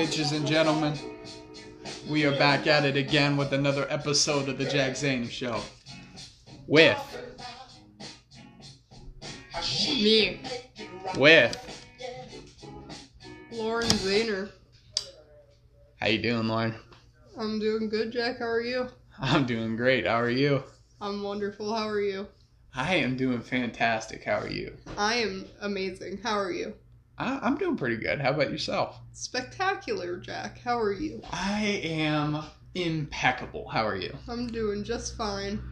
Bitches and gentlemen? We are back at it again with another episode of the Jack Zane Show. With, Me, with, Lauren Zahner. how you doing, Lauren? I'm doing good, Jack. How are you? I'm doing great. How are you? I'm wonderful. How are you? I am doing fantastic. How are you? I am amazing. How are you? I, I'm doing pretty good. How about yourself? Spectacular, Jack. How are you? I am impeccable. How are you? I'm doing just fine.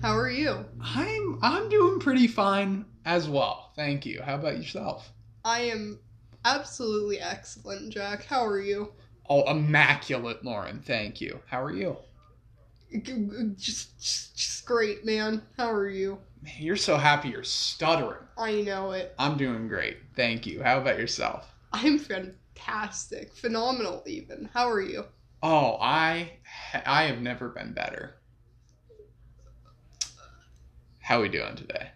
How are you? I'm I'm doing pretty fine as well. Thank you. How about yourself? I am absolutely excellent, Jack. How are you? Oh, immaculate, Lauren. Thank you. How are you? Just, just, just great, man. How are you? Man, you're so happy you're stuttering. I know it. I'm doing great. Thank you. How about yourself? I'm fantastic. Phenomenal, even. How are you? Oh, I I have never been better. How are we doing today?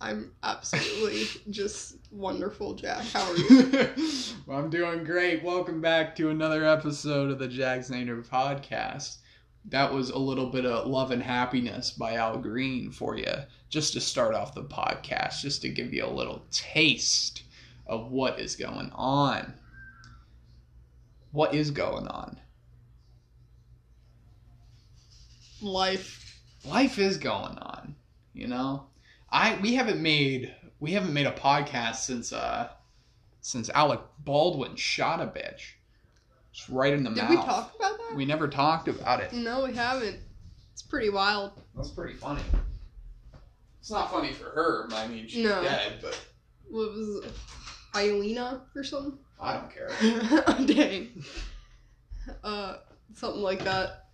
I'm absolutely just wonderful, Jack. How are you? well, I'm doing great. Welcome back to another episode of the Jack Zaner podcast. That was a little bit of Love and Happiness by Al Green for you, just to start off the podcast, just to give you a little taste of what is going on. What is going on? Life. life is going on you know i we haven't made we haven't made a podcast since uh since alec baldwin shot a bitch just right in the mouth. Did mouth we talk about that? we never talked about it No, we haven't. It's pretty wild. that's pretty funny it's not funny for her i mean she's No. dead but What was it? Eilena or something? i don't care Dang. Uh, something like that.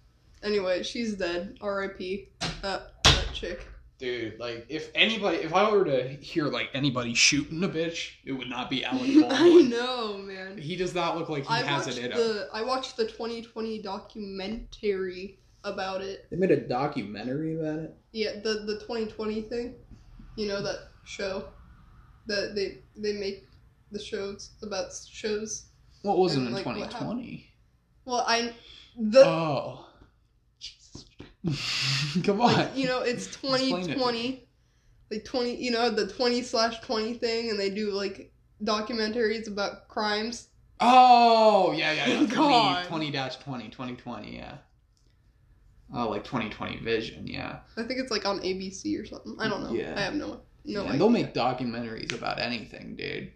Anyway, she's dead. R.I.P. That that chick. Dude like if anybody if i were to hear like anybody shooting a bitch it would not be alec Baldwin. I baldwin know, man. he does not look like he I has it in him the I watched the 2020 documentary about it. they made a documentary about it Yeah, the the 2020 thing. You know that show that they they make the shows about shows. what wasn't And, in like, 2020 Well, I the Oh. Come on. like you know it's Explain it. 2020 like 20 you know the 20 slash 20 thing and they do like documentaries about crimes oh, yeah, yeah, yeah. God. 20 dash 20, 2020, yeah. Oh, like 2020 vision, yeah. i think it's like on abc or something i don't know Yeah. i have no no yeah, idea They'll make documentaries about anything, dude.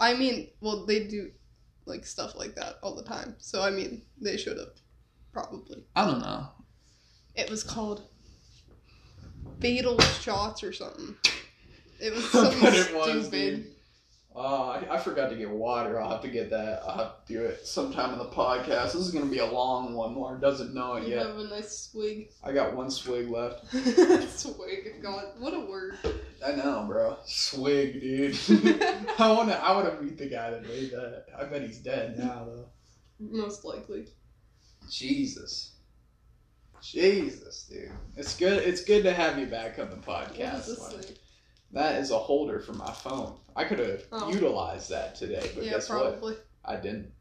i mean well they do like stuff like that all the time so i mean they should have probably I don't know. It was called fatal shots or something it was something it was, stupid dude. Oh, I, I forgot to get water. I'll have to get that. I'll have to do it sometime in the podcast. This is going to be a long one. Lauren doesn't know it you yet. have a nice swig I got one swig left. swig god what a word I know, bro. Swig, dude. I wanna, I wanna meet the guy that made that. I bet he's dead now, though. most likely Jesus, Jesus, dude. It's good. It's good to have you back on the podcast. Lauren. That is a holder for my phone. I could have Oh. utilized that today, but yeah guess probably what? I didn't.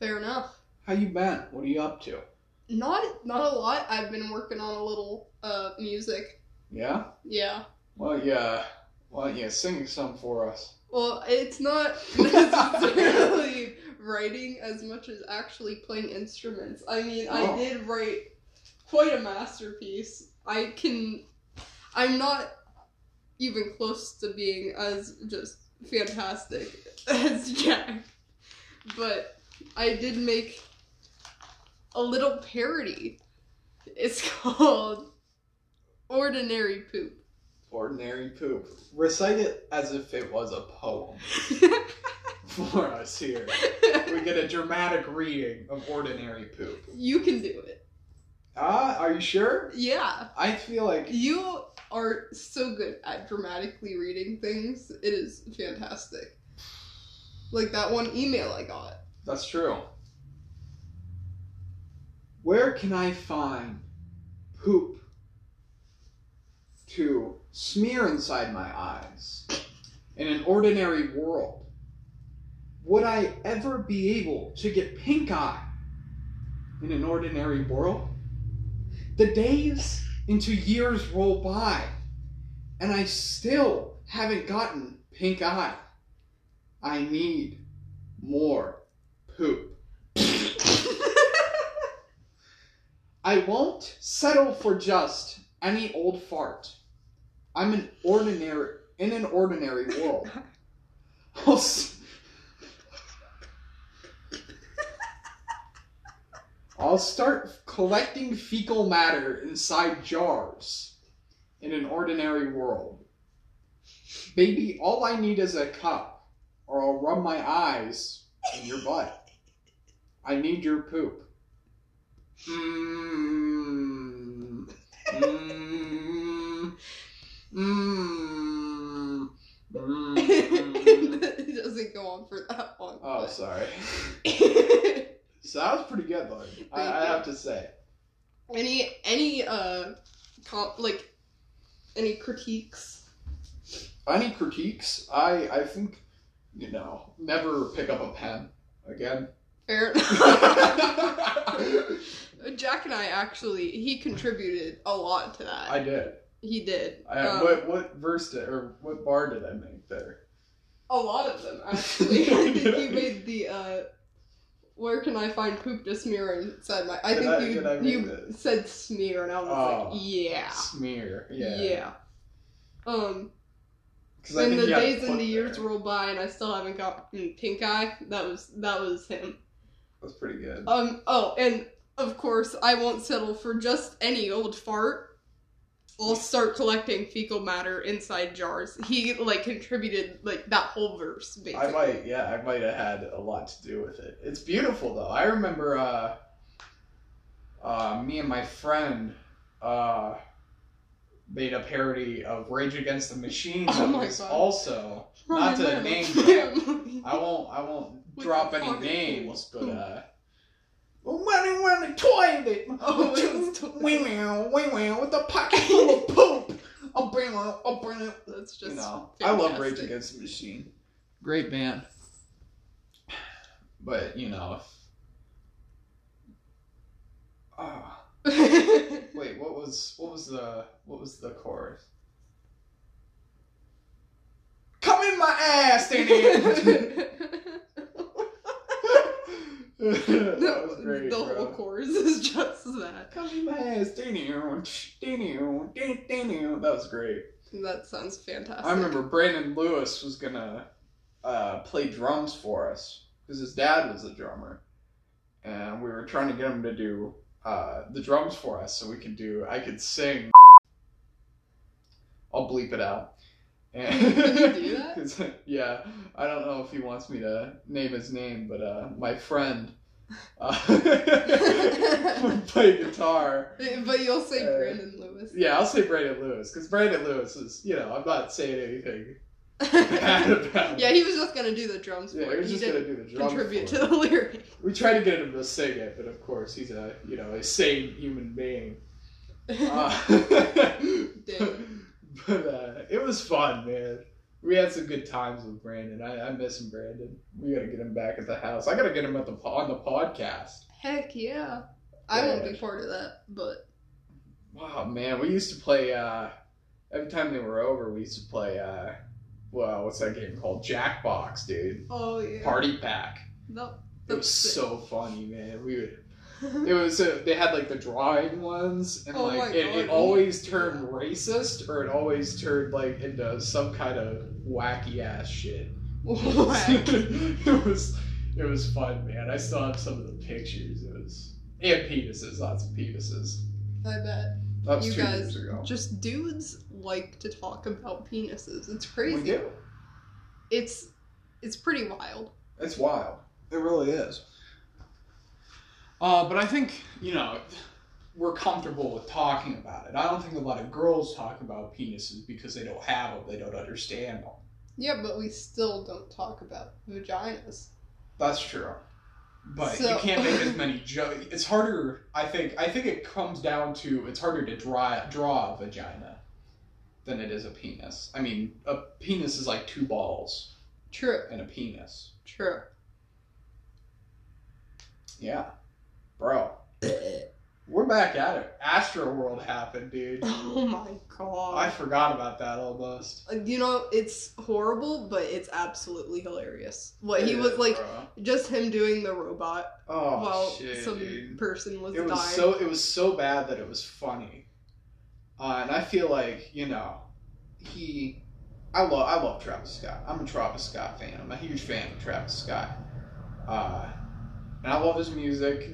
fair enough How you been? What are you up to? Not not a lot. I've been working on a little uh music. Yeah. Yeah. Well, yeah. Why don't you sing some for us? Well, it's not necessarily writing as much as actually playing instruments. I mean, I Oh. did write quite a masterpiece. I can I'm not even close to being as just fantastic as Jack. But I did make a little parody. It's called Ordinary Poop. Ordinary poop. Recite it as if it was a poem for us here. We get a dramatic reading of ordinary poop. you can do it. Ah, are you sure? Yeah. I feel like You are so good at dramatically reading things. It is fantastic. Like that one email I got. that's true. Where can I find poop to smear inside my eyes in an ordinary world? Would I ever be able to get pink eye in an ordinary world? The days into years roll by, and I still haven't gotten pink eye. I need more poop. I won't settle for just any old fart. I'm an ordinary in an ordinary world. I'll I'll start collecting fecal matter inside jars in an ordinary world. Baby, all I need is a cup, or I'll rub my eyes in your butt. I need your poop. Mmm. Mmm. Mmm. Mmm. it doesn't go on for that long. Oh, but- sorry. So that was pretty good, though. I, I have to say. any any uh com- like any critiques? Any critiques? I I think you know never pick up a pen again. Fair Jack and I actually he contributed a lot to that. I did. he did. I, Um, what what verse did or what bar did I make there? A lot of them actually. I think you made the uh where can I find poop to smear inside my I Did think I- you I you this? said smear and I was Oh. like, yeah. Smear. Yeah. Yeah. Um and the days and the years there. roll by and I still haven't gotten pink eye. That was that was him. That's pretty good. Um oh and of course I won't settle for just any old fart. I'll start collecting fecal matter inside jars. He like contributed like that whole verse basically. I might, yeah, I might have had a lot to do with it. It's beautiful though. I remember uh, uh, me and my friend uh, made a parody of Rage Against the Machine. Oh that my was God. also not to name I won't I won't drop any names, but uh. When when the toilet, Oh, toilet. wee meow, wee meow, with a pocket full of poop. I'll bring it, I'll bring it. That's just you know, I love Rage. Against the Machine. Great band. But you know, if, ah, wait, what was what was the what was the chorus? Come in my ass, Danny. The great, the whole chorus is just that. Come in my ass. That was great. That sounds fantastic. I remember Brandon Lewis was gonna uh, play drums for us because his dad was a drummer, and we were trying to get him to do uh, the drums for us so we could do. I could sing. I'll bleep it out. And Can you do that? yeah, I don't know if he wants me to name his name, but uh, my friend uh, would play guitar. But you'll say Uh, Brandon Lewis. Yeah, I'll say Brandon Lewis because Brandon Lewis is, you know, I'm not saying anything bad about yeah, he was just gonna do the drums Yeah, for he was He just gonna do the drums. contribute to the lyrics. We tried to get him to sing it, but of course he's a, you know, a sane human being. Uh. but uh, it was fun, man. We had some good times with Brandon. I, I miss him, Brandon. We gotta get him back at the house. I gotta get him at the on the podcast. Heck yeah. I won't be part of that, but Wow, man, we used to play. uh Every time they were over, we used to play. uh Well, what's that game called? Jackbox, dude. oh yeah. Party Pack. That, It was so funny, man. We would. It was. They had like the drawing ones, and Oh like it, it always turned racist, or it always turned like into some kind of wacky ass shit. It was. It was fun, man. I still have some of the pictures. It was and penises, lots of penises. I bet. That was You two guys years ago. Just dudes like to talk about penises. It's crazy. We do. It's it's pretty wild. It's wild. It really is. Uh, but I think you know we're comfortable with talking about it. I don't think a lot of girls talk about penises because they don't have them. They don't understand them. Yeah, but we still don't talk about vaginas. That's true. But So- you can't make as many jokes. It's harder. I think. I think it comes down to it's harder to draw draw a vagina than it is a penis. I mean, a penis is like two balls True. and a penis. True. Yeah, bro. We're back at it. Astroworld happened, dude. Oh my god. I forgot about that almost. Uh, You know, it's horrible, but it's absolutely hilarious. What he It was is, like, bro. just him doing the robot Oh while shit, some dude. person was It was dying. so it was so bad that it was funny, uh, and I feel like you know, he, I love I love Travis Scott. I'm a Travis Scott fan. I'm a huge fan of Travis Scott, uh, and I love his music,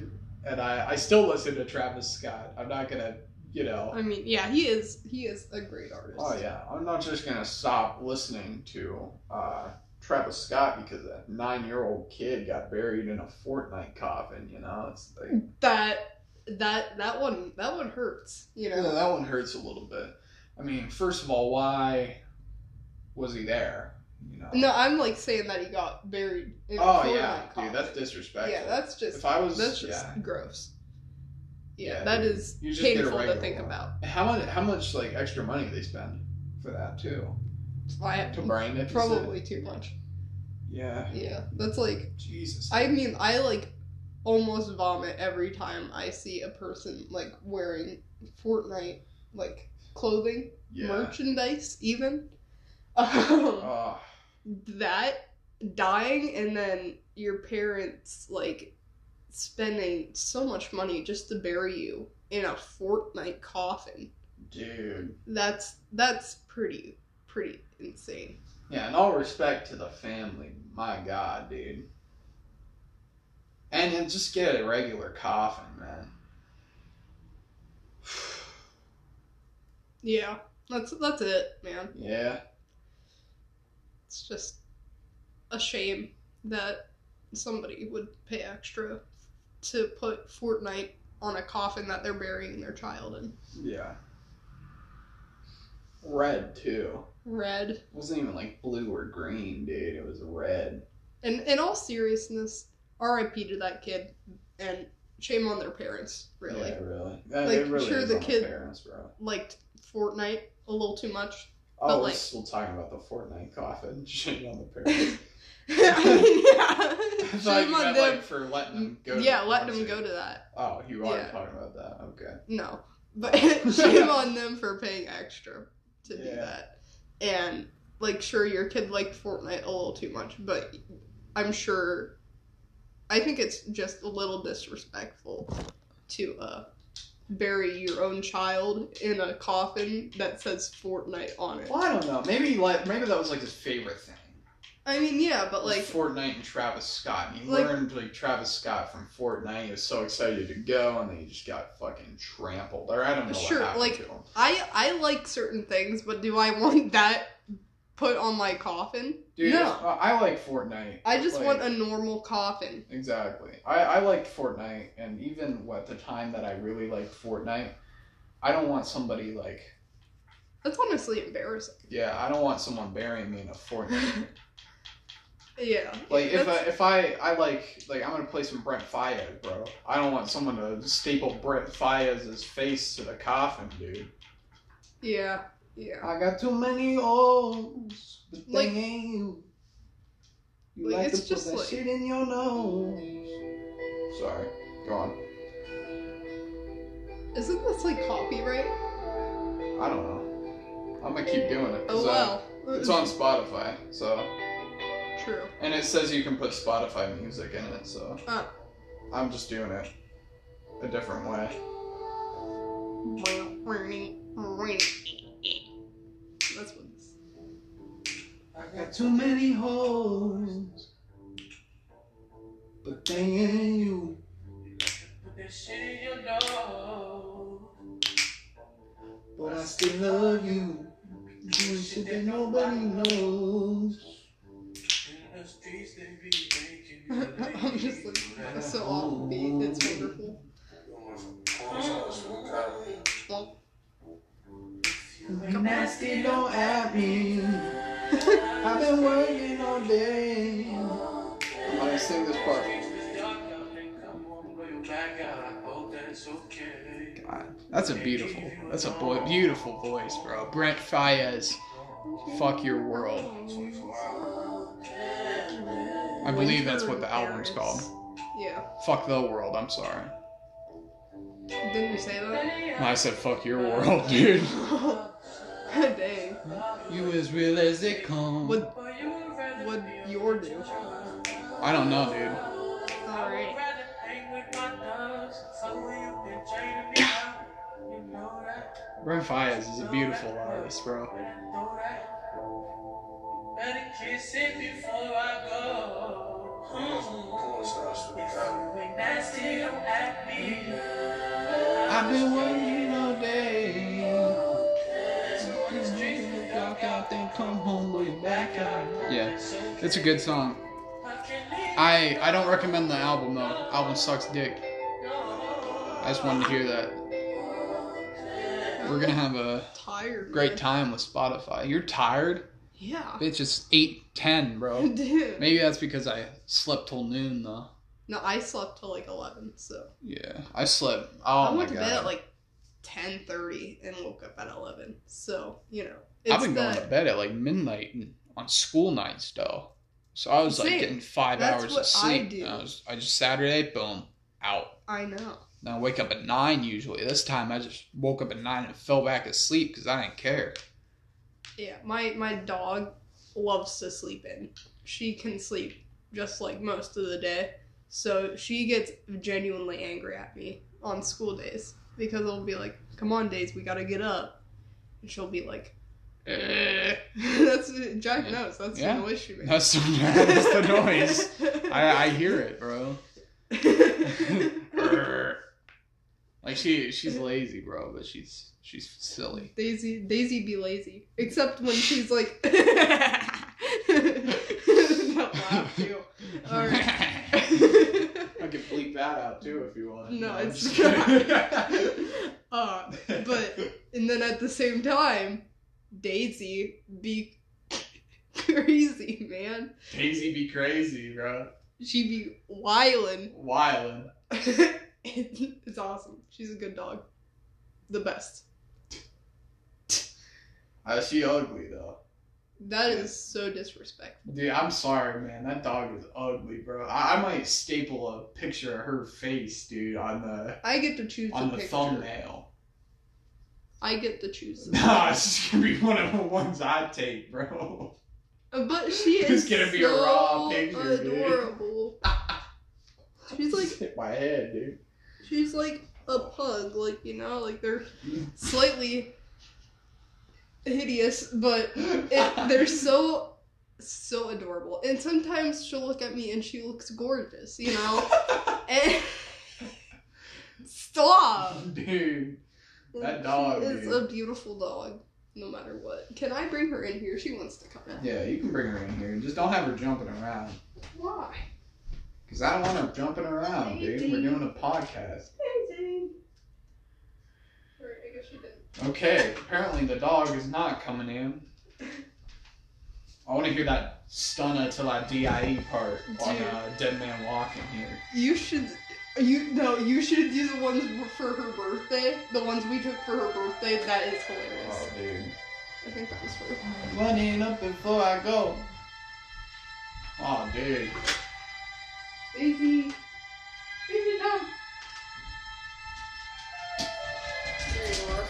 and I I still listen to Travis Scott. I'm not gonna you know. I mean, yeah, he is he is a great artist. Oh yeah, I'm not just gonna stop listening to uh, Travis Scott because a nine-year-old kid got buried in a Fortnite coffin. You know, it's like That that that one that one hurts, you yeah, know. that one hurts a little bit. I mean, first of all, why was he there? You know. No, I'm like saying that he got buried in Oh yeah, dude, that's disrespectful. Yeah, that's just if I was that's just yeah. gross. Yeah, Yeah, that dude. is painful to think one. about. How much? How much like extra money they spend for that too? I To brain it. probably too much. Yeah. Yeah, that's like Jesus. I mean, I like almost vomit every time I see a person like wearing Fortnite like clothing, yeah. merchandise, even. Um, Oh, that dying and then your parents like spending so much money just to bury you in a Fortnite coffin. dude. That's that's pretty pretty insane. Yeah, and all respect to the family. My God, dude. And then just get a regular coffin, man. Yeah, that's that's it, man. Yeah. It's just a shame that somebody would pay extra to put Fortnite on a coffin that they're burying their child in. Yeah. Red too. Red. It wasn't even like blue or green, dude. It was red. And in all seriousness, R.I.P. to that kid, and shame on their parents. Really, Yeah, really. Uh, Like, really sure, the kid- parents, liked Fortnite a little too much. Oh, But, we're like- still talking about the Fortnite coffin. Shame on the parents. I mean, yeah, I thought shame you on meant, them. like for letting them go. to yeah, the letting them go to that. Oh, you are Yeah. talking about that. Okay. No, but shame on them for paying extra to do that. And like, sure, your kid liked Fortnite a little too much, but I'm sure. I think it's just a little disrespectful to uh, bury your own child in a coffin that says Fortnite on it. Well, I don't know. Maybe like maybe that was like his favorite thing. I mean, yeah, but like, Fortnite and Travis Scott. And he like- learned like Travis Scott from Fortnite. He was so excited to go, and then he just got fucking trampled. Or I don't know Sure, what like- to him. I I like certain things, but do I want that put on my coffin? Dude, no. uh, I like Fortnite. I just Like, want a normal coffin. exactly. I I liked Fortnite, and even what the time that I really liked Fortnite, I don't want somebody like That's honestly embarrassing. yeah, I don't want someone burying me in a Fortnite. Yeah. Like if I, if I I like like I'm gonna play some Brent Faiyaz, bro. I don't want someone to staple Brent Faiyaz's face to the coffin, dude. yeah, yeah. I got too many holes, but they Like- ain't you. You Like, like, to put that like- shit in your nose. Sorry, go on. Isn't this like copyright? I don't know. I'm gonna keep doing it. Oh uh, wow. it's on Spotify, so True. and it says you can put Spotify music in it, so Ah. I'm just doing it a different way. Too many holes, but they ain't God, that's a beautiful, that's a boy, beautiful voice, bro. Brent Faiyaz, fuck your world. I believe that's what the album's called. Yeah. Fuck the world. I'm sorry. Didn't you say that? I said fuck your world, dude. Dang. You as real as they come. What would your do? I don't know, dude. Alright. Brent Faiyaz is a beautiful artist, bro. I've been working all day. Yeah, it's a good song. I I don't recommend the album though. Album sucks dick. I just wanted to hear that. We're gonna have a Tired. great man. time with Spotify. You're tired? Yeah. Bitch, it's eight ten, bro. Dude. Maybe that's because I slept till noon though. No, I slept till like eleven, so Yeah, I slept. Oh I went to god. bed at like ten thirty and woke up at eleven. So, you know. I've been going to bed at like midnight on school nights though. So I was like getting five That's hours of sleep. I do. I was I just Saturday, boom, out. I know. Then I wake up at nine usually. This time I just woke up at nine and fell back asleep because I didn't care. Yeah, my my dog loves to sleep in. She can sleep just like most of the day. So she gets genuinely angry at me on school days because I'll be like, "Come on, days, we gotta get up," and she'll be like, "Eh." "That's Jack knows. That's Yeah. the noise she makes." That's the, that's the noise. I, I hear it, bro. like she she's lazy, bro, but she's she's silly. Daisy Daisy be lazy, except when she's like. that laugh too. All right. I can bleep that out too if you want. No, I'm it's just not. kidding. uh, but and then at the same time, Daisy be crazy, man. Daisy be crazy, bro. She be wildin'. Wildin'. it's awesome. She's a good dog. The best. Uh, she ugly though. That is so disrespectful. Dude, I'm sorry, man. That dog is ugly, bro. I, I might staple a picture of her face, dude, on the I get to choose on the the thumbnail. I get to choose. The Nah, it's just gonna be one of the ones I take, bro. Uh, But she It's is gonna be a so raw picture, dude. adorable. She's like hit my head, dude. She's like a pug, like you know, like they're slightly hideous, but it, they're so so adorable. And sometimes she'll look at me and she looks gorgeous, you know. And stop. dude. That dog, She is dude. a beautiful dog, no matter what. Can I bring her in here? She wants to come in. Yeah, you can bring her in here. Just don't have her jumping around. Why? Cause I don't want her jumping around, dude. We're doing a podcast. Amazing. Alright, I guess she didn't. Okay, apparently the dog is not coming in. I want to hear that stunna till I die part on uh, Dead Man Walking here. You should. You no. You should do the ones for her birthday. The ones we took for her birthday. That is hilarious. Oh, dude. I think that was for her. Running up before I go. Oh, dude. Daisy. Daisy, no. There you are.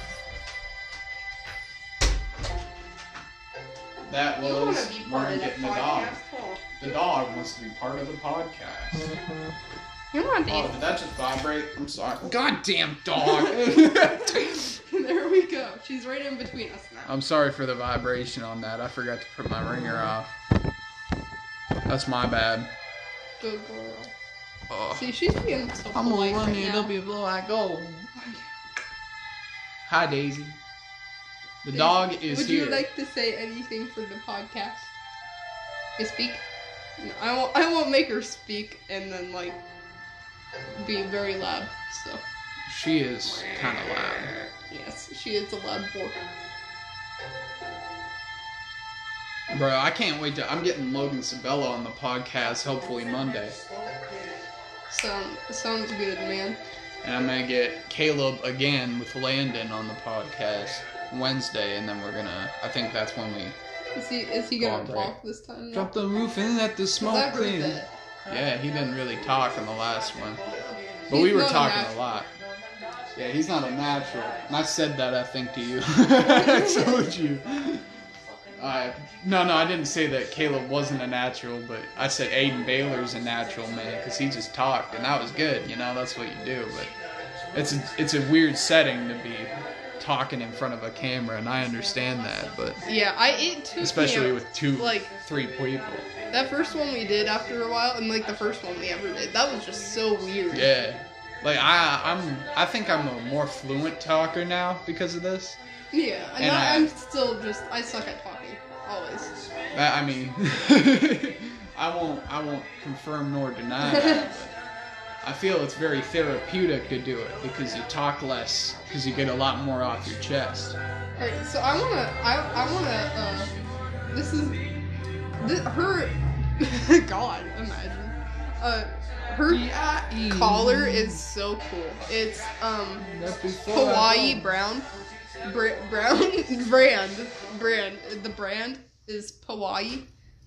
That was to be where part I'm of that getting the dog. podcast. The dog wants to be part of the podcast. Come on, Oh, Daisy. did that just vibrate? I'm sorry. Goddamn dog. there we go. She's right in between us now. I'm sorry for the vibration on that. I forgot to put my ringer off. That's my bad. Good girl. Oh. See, she's being so I'm polite gonna run right it now. up I go. Hi, Daisy. The dog is Would here. you like to say anything for the podcast? You speak? No, I won't. I won't make her speak and then like be very loud. So she is kind of loud. yes, she is a loud boy. Bro, I can't wait to. I'm getting Logan Sabella on the podcast, hopefully Monday. Sound sounds good, man. And I'm gonna get Caleb again with Landon on the podcast Wednesday, and then we're gonna. I think that's when we Is he is he gonna talk this time? drop the roof and let the smoke I heard clear. that. Yeah, he didn't really talk in the last one, but He's we were talking a lot. Yeah, he's not a natural. And I said that I think to you. I told you. Uh, no, no, I didn't say that Caleb wasn't a natural, but I said Aiden Baylor's a natural man because he just talked, and that was good. You know, that's what you do. But it's a, it's a weird setting to be talking in front of a camera, and I understand that. But Yeah, I it took especially with two, like three people. that first one we did after a while, and like the first one we ever did, that was just so weird. Yeah. Like I, I'm, I think I'm a more fluent talker now because of this. Yeah, and, And I, I- I'm still just I suck at talking always. I I mean, I won't, I won't confirm nor deny that. I feel it's very therapeutic to do it because you talk less because you get a lot more off your chest. Alright, so I wanna I I wanna uh this is this, her God imagine uh her collar is so cool. It's um Hawaii brown Bra- brown brand brand the brand is Hawaii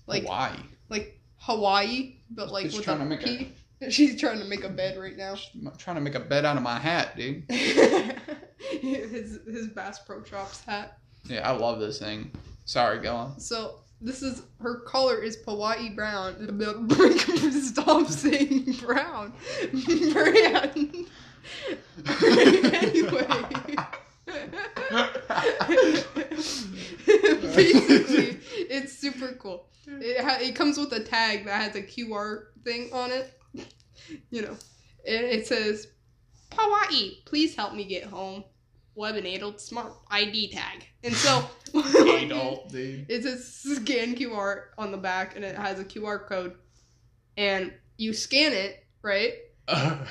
like Hawaii. like Hawaii but like She's with trying a to make a-. She's trying to make a bed right now. I'm trying to make a bed out of my hat, dude. his his Bass Pro Shops hat. Yeah, I love this thing. Sorry, go on. So this is her color is Hawaii brown. Stop saying brown. Brand. Basically, it's super cool. It, ha- it comes with a tag that has a QR thing on it. You know, and it says, Hawaii, please help me get home. Web enabled smart ID tag. And so, Adult, dude. it says scan QR on the back and it has a QR code. And you scan it, right?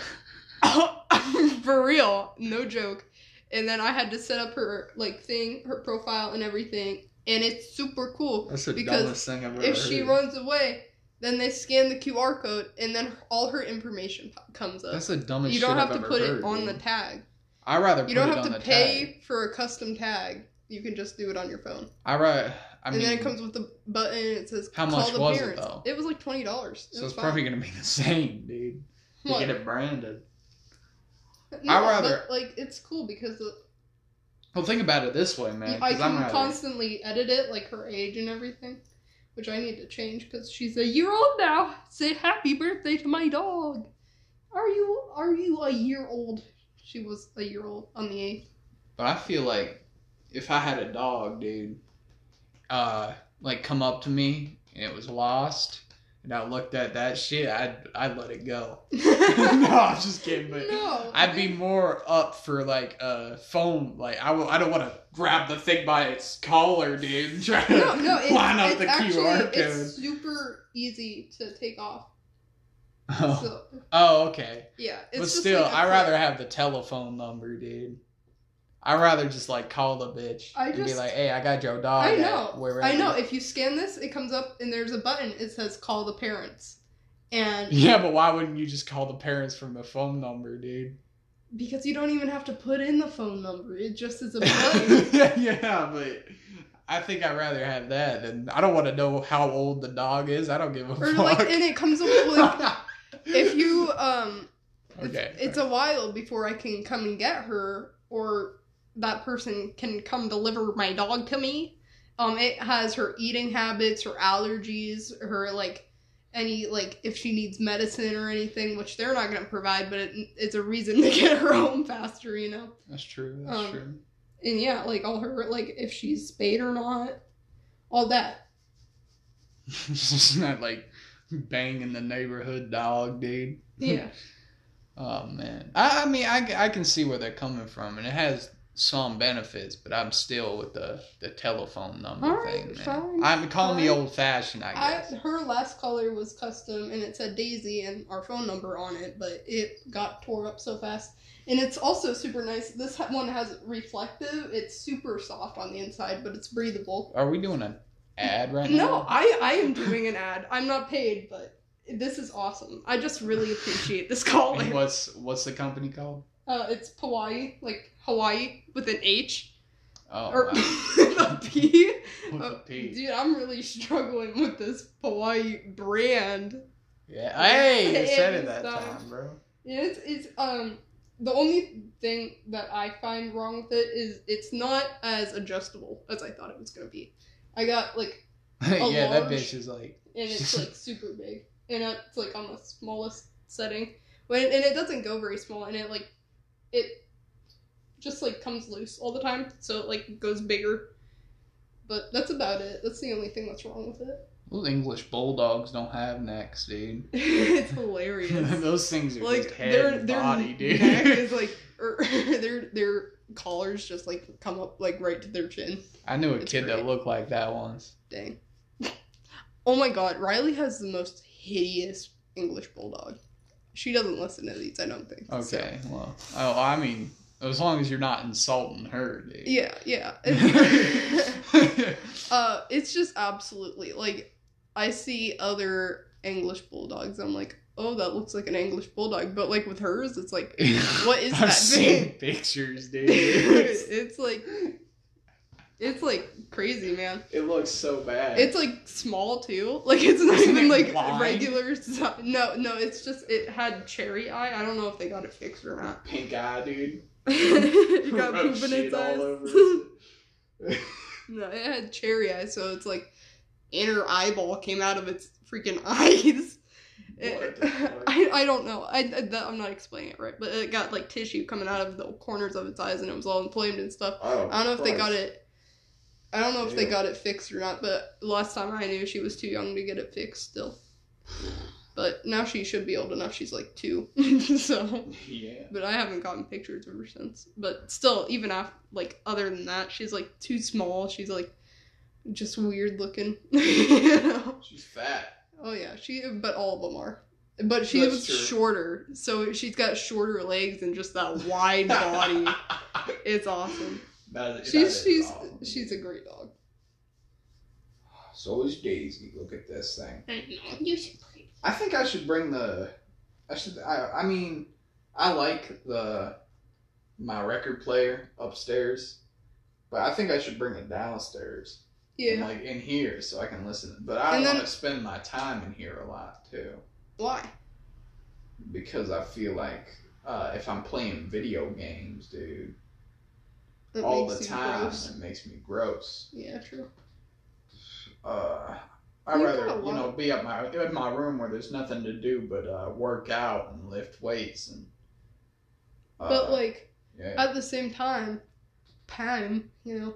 For real, no joke. And then I had to set up her like thing, her profile and everything. And it's super cool That's the because dumbest thing I've ever if she runs away, then they scan the QR code and then all her information comes up. That's the dumbest you don't have I've to put heard, it on dude. the tag. I rather You don't it have to pay tag. for a custom tag. You can just do it on your phone. I rather. I and mean, then it comes with the button. It says How call much the was it, parents. though? It was like twenty dollars. so it's probably gonna be the same, dude. To get it branded. No, I rather- but, like it's cool because the, Well, think about it this way, man. I can constantly edit it, like her age and everything, which I need to change because she's a year old now. Say happy birthday to my dog. Are you are you a year old? She was a year old on the eighth. But I feel like if I had a dog, dude, uh, like come up to me and it was lost, and I looked at that shit, I'd I'd let it go. no, I'm just kidding, but no, I'd be more up for like a phone. Like I w- I don't want to grab the thing by its collar, dude. and Try to no, no. It's, line up the actually QR code. it's super easy to take off. Oh. So oh, okay. yeah, it's but still, like a I click. rather have the telephone number, dude. I rather just like call the bitch I and be like, "Hey, I got your dog." I know. wherever." I know. If you scan this, it comes up and there's a button. It says call the parents, and Yeah, but why wouldn't you just call the parents from the phone number, dude? because you don't even have to put in the phone number, it just is a button. yeah, but I think I'd rather have that. And I don't want to know how old the dog is. I don't give a or fuck. like, and it comes up like if you um, it's, okay, it's a while before I can come and get her, or that person can come deliver my dog to me. Um, it has her eating habits, her allergies, her like any like if she needs medicine or anything, which they're not gonna provide, but it, it's a reason to get her home faster, you know. that's true. That's um, true. And yeah, like all her like if she's spayed or not, all that. it's not like banging the neighborhood dog, dude. Yeah. Oh man, I, I mean, I, I can see where they're coming from, and it has some benefits, but I'm still with the the telephone number thing, fine, I'm calling me old fashioned, I I, guess. her last color was custom and it said Daisy and our phone number on it, but it got tore up so fast. And it's also super nice. This one has reflective. It's super soft on the inside, but it's breathable. Are we doing an ad right No, now? I I am doing an ad. I'm not paid, but this is awesome. I just really appreciate this collar. And what's what's the company called? Uh, it's Hawaii, like Hawaii with an H Oh, or wow. a P. Uh, a P. Dude, I'm really struggling with this Hawaii brand. Yeah. Hey, you said it that stuff. time, bro. Yeah, It's it's um the only thing that I find wrong with it is it's not as adjustable as I thought it was gonna be. I got like yeah, that large- bitch is like. and it's like super big and it's like on the smallest setting when and it doesn't go very small and it like it just like comes loose all the time so it like goes bigger. But that's about it. That's the only thing that's wrong with it. Those English bulldogs don't have necks, dude. it's hilarious. Those things are like just head their and their body, dude. neck is like or er, their their collars just like come up like right to their chin. I knew a it's kid that looked like that once. dang. Oh my god riley has the most hideous english bulldog she doesn't listen to these i don't think so- Okay, well, oh, I mean, as long as you're not insulting her, dude. yeah yeah uh it's just absolutely like i see other english bulldogs i'm like oh that looks like an english bulldog but like with hers it's like What is I've that seen thing? pictures, dude. it's like it's like crazy man it looks so bad. it's like small too like it's not Isn't even it like blind? regular si- no no it's just it had cherry eye i don't know if they got it fixed or not pink eye, dude. it got Rub poop in shit its all eyes over it. no it had cherry eye so it's like inner eyeball came out of its freaking eyes What? I, I don't know. I, I that- I'm not explaining it right, but it got like tissue coming out of the corners of its eyes, and it was all inflamed and stuff. Oh, I don't know if they got it. I don't know if they got it fixed or not, but last time I knew, she was too young to get it fixed still. But now she should be old enough. She's like two, so. Yeah. But I haven't gotten pictures of her since. But still, even after like other than that, she's like too small. She's like just weird looking. you know? She's fat. Oh yeah, she. But all of them are. But she That's was true. shorter, so she's got shorter legs and just that wide body. It's awesome. That- that She's is she's awesome. she's a great dog. So is Daisy. Look at this thing. I know you should play. I think I should bring the. I should. I. I mean, I like the my record player upstairs, but I think I should bring it downstairs. and, Yeah. like in here, so I can listen. But I And want to spend my time in here a lot too, Why? because I feel like uh, if I'm playing video games, dude, That all the time, gross. it makes me gross. Yeah, true. uh, I'd You rather you know be up my in my room where there's nothing to do but uh, work out and lift weights and. Uh, But like yeah, at the same time, time, you know,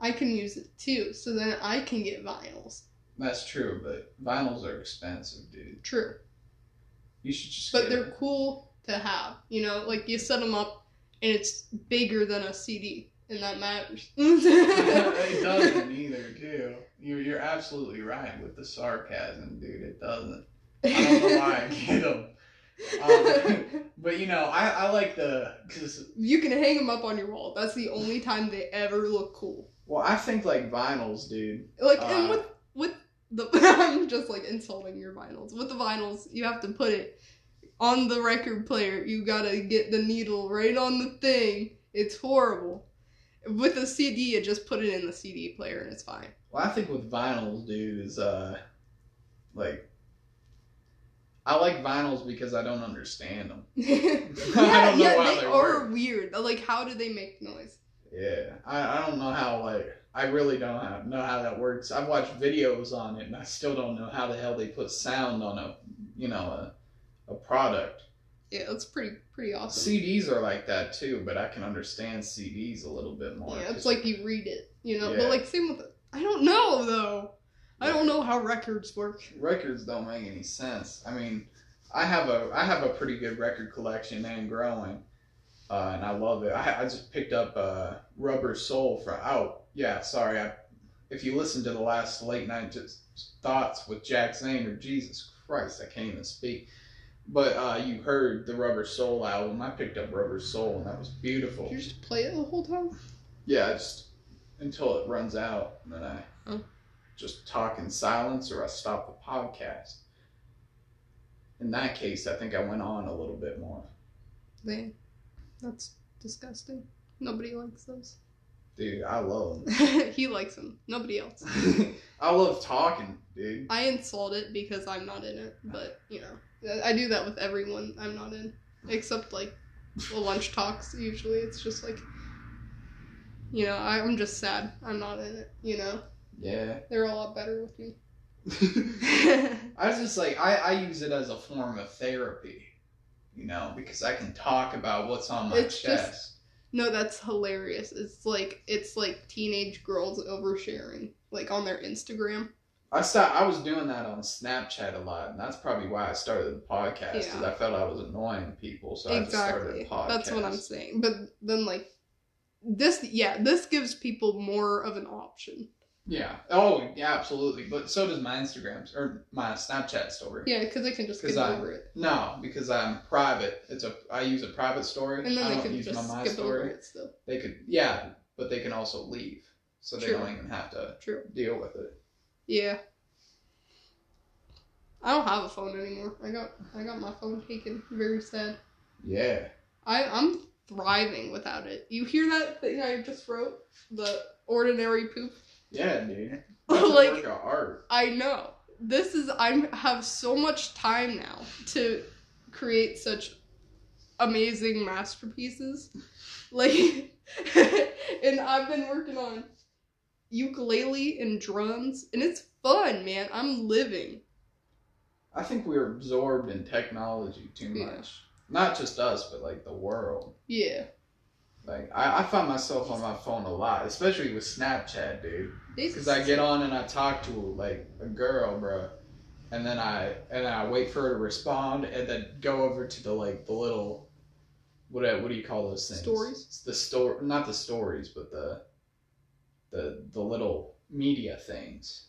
I can use it too. So then I can get vinyls. that's true. But vinyls are expensive, dude. True. You should just. But they're a- cool to have. You know, like you set them up and it's bigger than a CD, and that matters. it doesn't either, too. You're you're absolutely right with the sarcasm, dude. It doesn't. I don't know why I get them. Um, but you know, I, I like the because you can hang them up on your wall. That's the only time they ever look cool. well, I think like vinyls, dude. Like Uh, and with with the I'm just like insulting your vinyls. With the vinyls, you have to put it on the record player. You gotta get the needle right on the thing. It's horrible. With a CD, you just put it in the CD player and it's fine. Well, I think with vinyls, dude, is uh, like, I like vinyls because I don't understand them. yeah, don't know yeah, they they are weird. Like, how do they make noise? Yeah, I, I don't know how like I really don't have, know how that works. I've watched videos on it, and I still don't know how the hell they put sound on a you know a a product. Yeah, that's pretty pretty awesome. CDs are like that too, but I can understand CDs a little bit more. yeah, it's like you read it, you know. Yeah. But like same with I don't know though. I don't know how records work. records don't make any sense. I mean, I have a I have a pretty good record collection and growing. uh, and I love it. I, I just picked up uh, Rubber Soul for out. Yeah, sorry. I, if you listen to the last late night just thoughts with Jack Zane or Jesus Christ, I can't even speak. But uh, you heard the Rubber Soul album. I picked up Rubber Soul, and that was beautiful. Did you just play it the whole time? Yeah, just until it runs out, and then I Oh. just talk in silence or I stop the podcast. In that case, I think I went on a little bit more. Dang. That's disgusting. Nobody likes those. Dude, I love he likes them. Nobody else. I love talking, dude. I insult it because I'm not in it, but you know, I do that with everyone I'm not in, except like the lunch talks. Usually, it's just like, you know, I'm just sad I'm not in it. You know, Yeah. they're a lot better with me. I was just like, I, I use it as a form of therapy, you know, because I can talk about what's on my It's just- chest. no, that's hilarious. It's like it's like teenage girls oversharing, like on their Instagram. I stopped, I was doing that on Snapchat a lot, and that's probably why I started the podcast, because Yeah. I felt I was annoying people, so I just started a podcast. That's what I'm saying. But then like this, yeah, this gives people more of an option. Yeah. Oh, yeah, absolutely. But so does my Instagrams or my Snapchat story. Yeah, because they can just skip I- over it, No, because I'm private. It's a I use a private story. and then I they can just my my skip over it still. They could yeah, but they can also leave, so they True. don't even have to True. deal with it. Yeah. I don't have a phone anymore. I got I got my phone taken. Very sad. Yeah. I I'm thriving without it. You hear that thing I just wrote? The ordinary poop. Yeah, dude. Like art. I know. This is I have so much time now to create such amazing masterpieces. Like and I've been working on ukulele and drums and it's fun, man. I'm living. I think we're absorbed in technology too Yeah. much. Not just us, but like the world. Yeah. Like I, I find myself on my phone a lot, especially with Snapchat, dude. Because I get on and I talk to like a girl, bro, and then I and then I wait for her to respond, and then go over to the like the little what what do you call those things? Stories? It's the store, not the stories, but the the the little media things.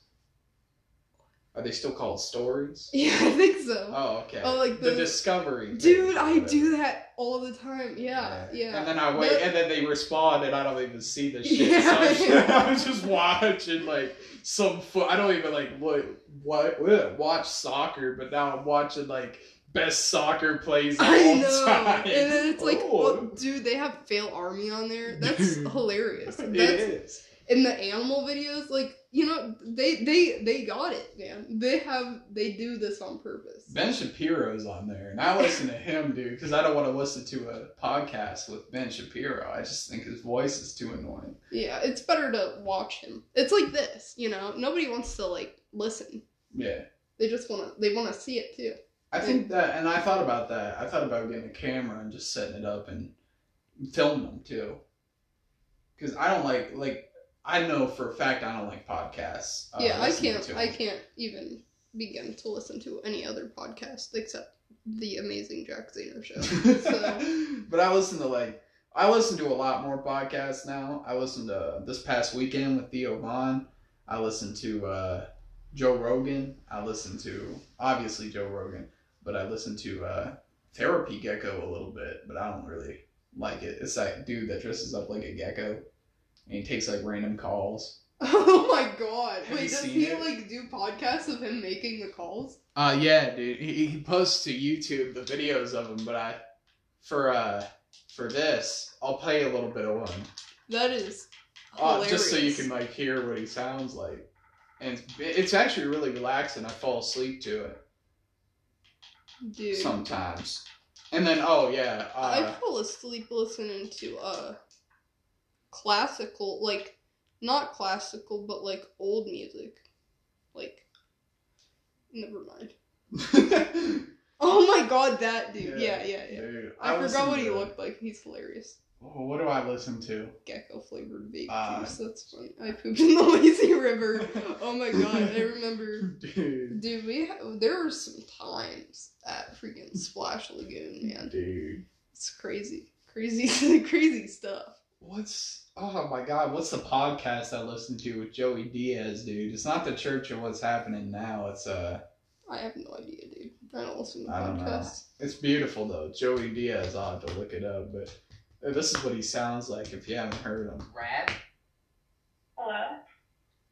Are they still called stories? Yeah, I think so. Oh, okay. Oh, like the, the- discovery. Dude, I do that all the time. Yeah, yeah. And then I wait, But- and then they respond, and I don't even see the shit. Yeah, so I'm just, yeah. I'm just watching like some foot. I don't even like what what what- watch soccer, but now I'm watching like best soccer plays of I all know. time. And then it's like, Oh. well, dude, they have fail army on there. That's hilarious. it That's is. In the animal videos, like, you know, they they they got it, man. They have they do this on purpose. Ben Shapiro's on there, and I listen to him, dude, because I don't want to listen to a podcast with Ben Shapiro. I just think his voice is too annoying. Yeah, it's better to watch him. It's like this, you know. Nobody wants to like listen. Yeah. They just want to. They want to see it too. I think that, and I thought about that. I thought about getting a camera and just setting it up and filming them too. Because I don't like like I know for a fact I don't like podcasts. uh, yeah, I can't. I can't even begin to listen to any other podcast except the amazing Jack Zehner show. So- but I listen to like I listen to a lot more podcasts now. I listened to this past weekend with Theo Von. I listened to uh, Joe Rogan. I listened to obviously Joe Rogan, but I listened to uh, Therapy Gecko a little bit. But I don't really like it. It's that dude that dresses up like a gecko, and he takes like random calls. Oh my god! Have Wait, you does seen he it? like do podcasts of him making the calls? Uh yeah, dude. He, he posts to YouTube the videos of him, but I for uh for this, I'll play a little bit of one. That is Uh, just so you can like hear what he sounds like. And it's, it's actually really relaxing. I fall asleep to it dude. sometimes. And then oh yeah, I uh, fall asleep listening to uh classical, like not classical, but like old music, like. Never mind. Oh my god, that dude! Yeah, yeah, yeah. Dude, I, listen forgot what he looked like. He's hilarious. Oh, what do I listen to? Gecko flavored baked Uh, juice. That's funny. I pooped in the lazy river. Oh my god, I remember. Dude. Dude, we ha- there were some times at freaking Splash Lagoon, man. Dude. It's crazy, crazy, crazy stuff. What's oh my god? What's the podcast I listen to with Joey Diaz, dude? It's not the Church of What's Happening Now. It's uh, I have no idea, dude. I don't listen to I don't know. podcasts. It's beautiful though. Joey Diaz. I'll have to look it up, but uh, this is what he sounds like if you haven't heard him. Rad? Hello.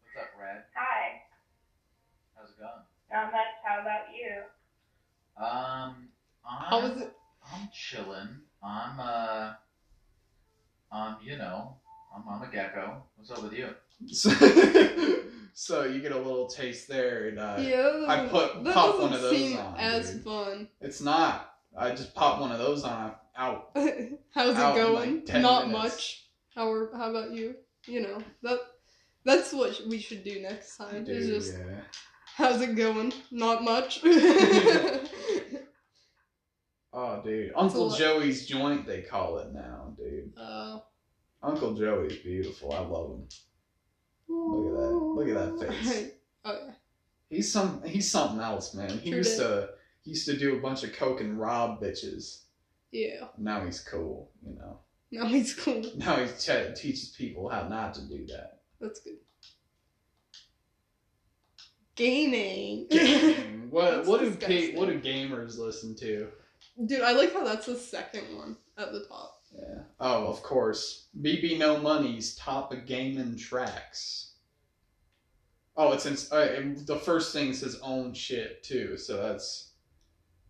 What's up, Rad? Hi. How's it going? Not much. How about you? Um, I'm, How was it? I'm chilling. I'm, uh, um, you know, I'm, I'm a gecko. What's up with you? So, so you get a little taste there, and uh, yeah, I put- that pop one of those seem on, as dude. fun. it's not. I just pop one of those on out. How's Out it in, going? like, Not minutes. much. How are, how about you? You know that that's what we should do next time. is Dude, just yeah. how's it going? Not much. Oh, dude, Uncle. Joey's joint. They call it now, dude. uh, Uncle Joey's beautiful. I love him. Look at that. Look at that face. oh yeah. He's some. He's something else, man. He used to. He used to do a bunch of coke and rob bitches. Yeah. Now he's cool. You know. Now he's cool. Now he te- teaches people how not to do that. That's good. Gaming. Gaming. what That's what do disgusting. pa- what do gamers listen to? Dude, I like how that's the second one at the top. Yeah. Oh, of course. BB No Money's top of gaming tracks. Oh, it's in, uh, the first thing's his own shit too. So that's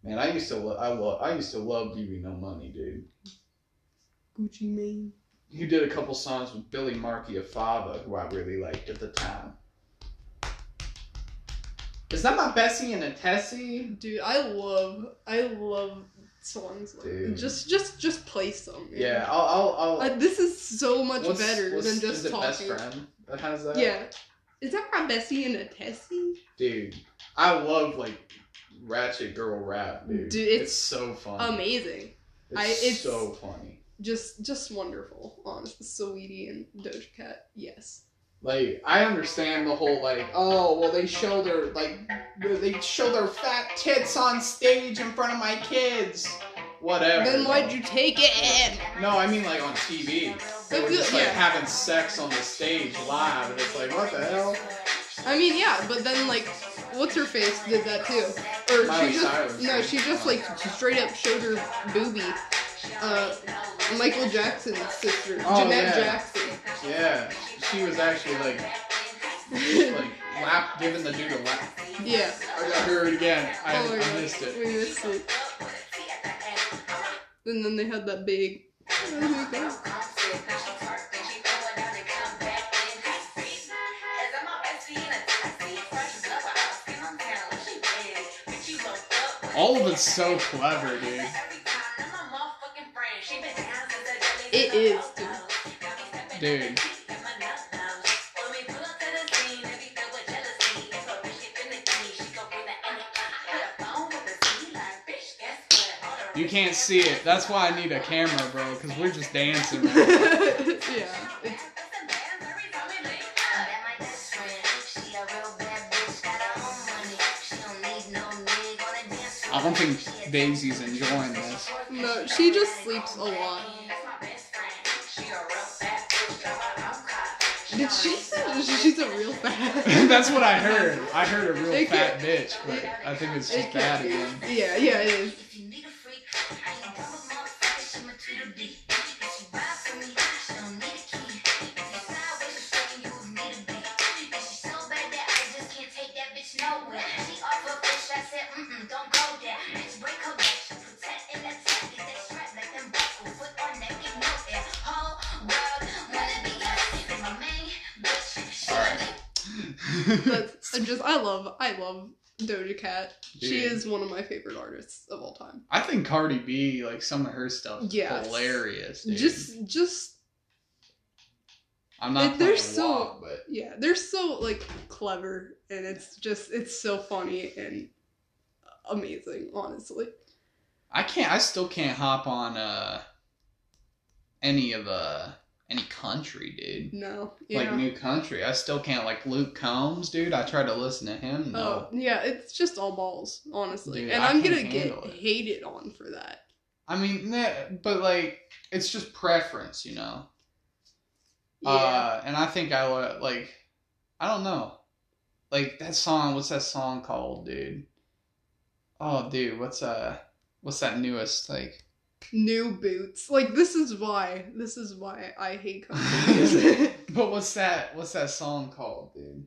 man. I used to lo- I love I used to love BB No Money, dude. Gucci Mane. He did a couple songs with Billy Marchiafava, who I really liked at the time. Is that my Bessie and a Tessie? Dude, I love I love songs like Dude. just just just play some. Yeah, I'll I'll. I'll Uh, this is so much what's- better what's- than just talking. best friend that has that? Yeah. Is that from Bessie and a Tessie? Dude, I love like ratchet girl rap, dude. Dude, it's, it's so funny. Amazing. It's, I- it's- so funny. Just just wonderful. Honestly. Sweetie and Doja Cat. Yes. Like I understand the whole like, oh well, they show their like they show their fat tits on stage in front of my kids. Whatever. Then why'd you take it? No, I mean like on TV. They were just like Yeah. having sex on the stage live, and it's like, what the hell? I mean, yeah, but then like, what's her face did that too? Or Miley she just Cyrus. no, she just like straight up showed her boobie. Uh, Michael Jackson's sister, Oh, Jeanette yeah. Jackson. Yeah, she was actually like like lap giving the dude a lap. yeah. I gotta hear it again. I, Oh I missed it. We missed it. And then they had that big. All of it's so clever, dude. It is, dude. Dude. You can't see it. That's why I need a camera, bro, because we're just dancing. Yeah. I don't think Daisy's enjoying this. no, she just sleeps a lot. Did she say she's a real fat? That's what I heard. I heard a real fat bitch, but I think it's just It bad again. Yeah, yeah, it is. Love I love Doja Cat. She is one of my favorite artists of all time. I think Cardi B, like some of her stuff, is Yes. hilarious. Dude. Just just I'm not it- they're so- but yeah, they're so like clever and it's just it's so funny and amazing, honestly. I can't. I still can't hop on uh any of uh any country, dude. No. Yeah. Like new country, I still can't. Like Luke Combs, dude. I try to listen to him. No, Oh yeah, it's just all balls, honestly. Dude, and I I'm gonna get it. hated on for that. I mean, but like it's just preference, you know. Yeah. Uh, and I think I like, I don't know, like that song. What's that song called, dude? Oh, dude, what's uh, what's that newest like? New boots. Like this is why. This is why I hate country music. But what's that? What's that song called, dude?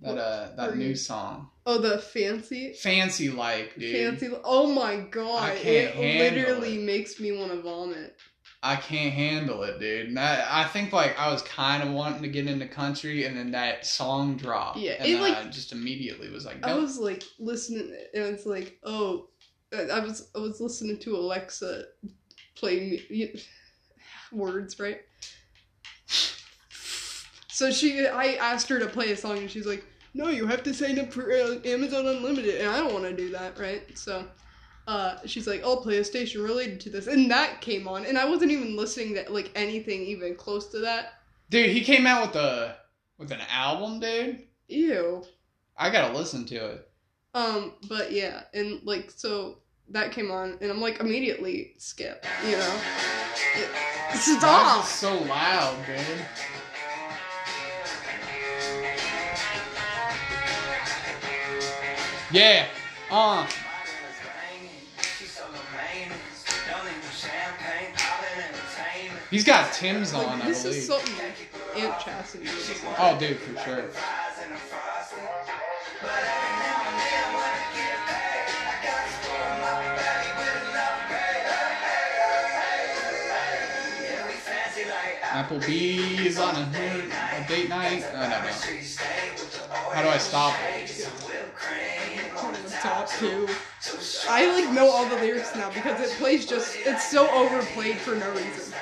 That What uh, that new you- song, oh, the fancy. fancy like, dude. Fancy. Oh my god! I can't it handle literally it. makes me want to vomit. I can't handle it, dude. And I, I think like I was kind of wanting to get into country, and then that song dropped. Yeah, and it, then like- I just immediately was like, I was like listening, and it's like, oh, I was I was listening to Alexa playing me- words, right? So she, I asked her to play a song, and she's like, "No, you have to sign up for uh, Amazon Unlimited," and I don't want to do that, right? So. Uh, she's like, I'll play a station related to this, and that came on, and I wasn't even listening to like anything even close to that. dude, he came out with a with an album, dude. Ew. I gotta listen to it. Um, but yeah, and like so that came on, and I'm like immediately skip, you know. It, stop. is it so loud, dude? Yeah. Uh. He's got Tim's on, Like I this believe. is something Aunt Chastity. Oh, dude, for sure. Applebee's on a, a date night. I don't know. How do I stop? Top two. I like know all the lyrics now because it plays just. It's so overplayed for no reason.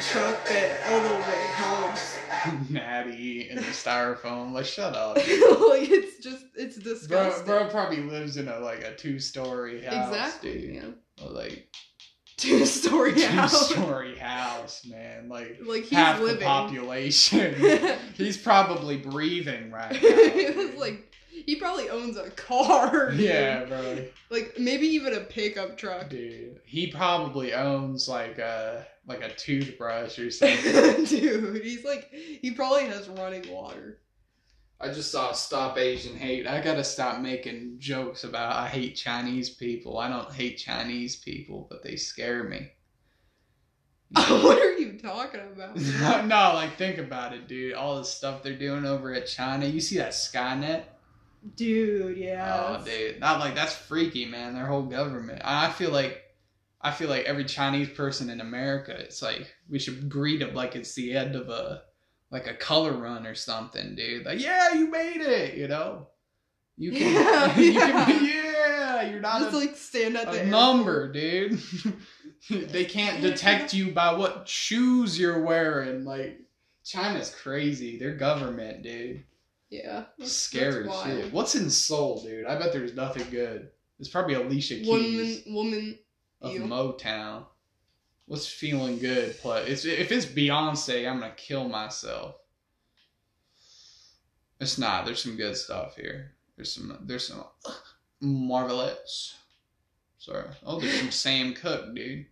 Truck it all the way home. Natty and the styrofoam. Like, shut up. like it's just it's Bro, disgusting. bro probably lives in a like a two story house. exactly. dude. Yeah. Like Two story two house. story house, man. Like Like he's half living. the population. He's probably breathing right now. it was like he probably owns a car. dude. yeah, bro. Like maybe even a pickup truck. Dude, he probably owns like a like a toothbrush or something. Dude, he's like he probably has running water. I just saw Stop Asian Hate. I gotta stop making jokes about I hate Chinese people. I don't hate Chinese people, but they scare me. what are you talking about? no, no, like think about it, dude. All the stuff they're doing over at China. You see that Skynet? Dude, yeah. Oh, dude, not like that's freaky, man. Their whole government. I feel like, I feel like every Chinese person in America, it's like we should greet them like it's the end of a, like a color run or something, dude. Like, yeah, you made it, you know. You can, Yeah, you yeah. can, yeah. You're not Just a, like stand at the number, dude. they can't detect you by what shoes you're wearing. Like, China's crazy. Their government, dude. Yeah. that's- Scary that's shit. What's in Soul, dude? I bet there's nothing good. It's probably Alicia Keys Woman woman of ew. Motown. What's feeling good? Plus, it's, if it's Beyonce, I'm gonna kill myself. It's not. There's some good stuff here. There's some. There's some marvelous. Sorry. Oh, there's some Sam Cooke, dude.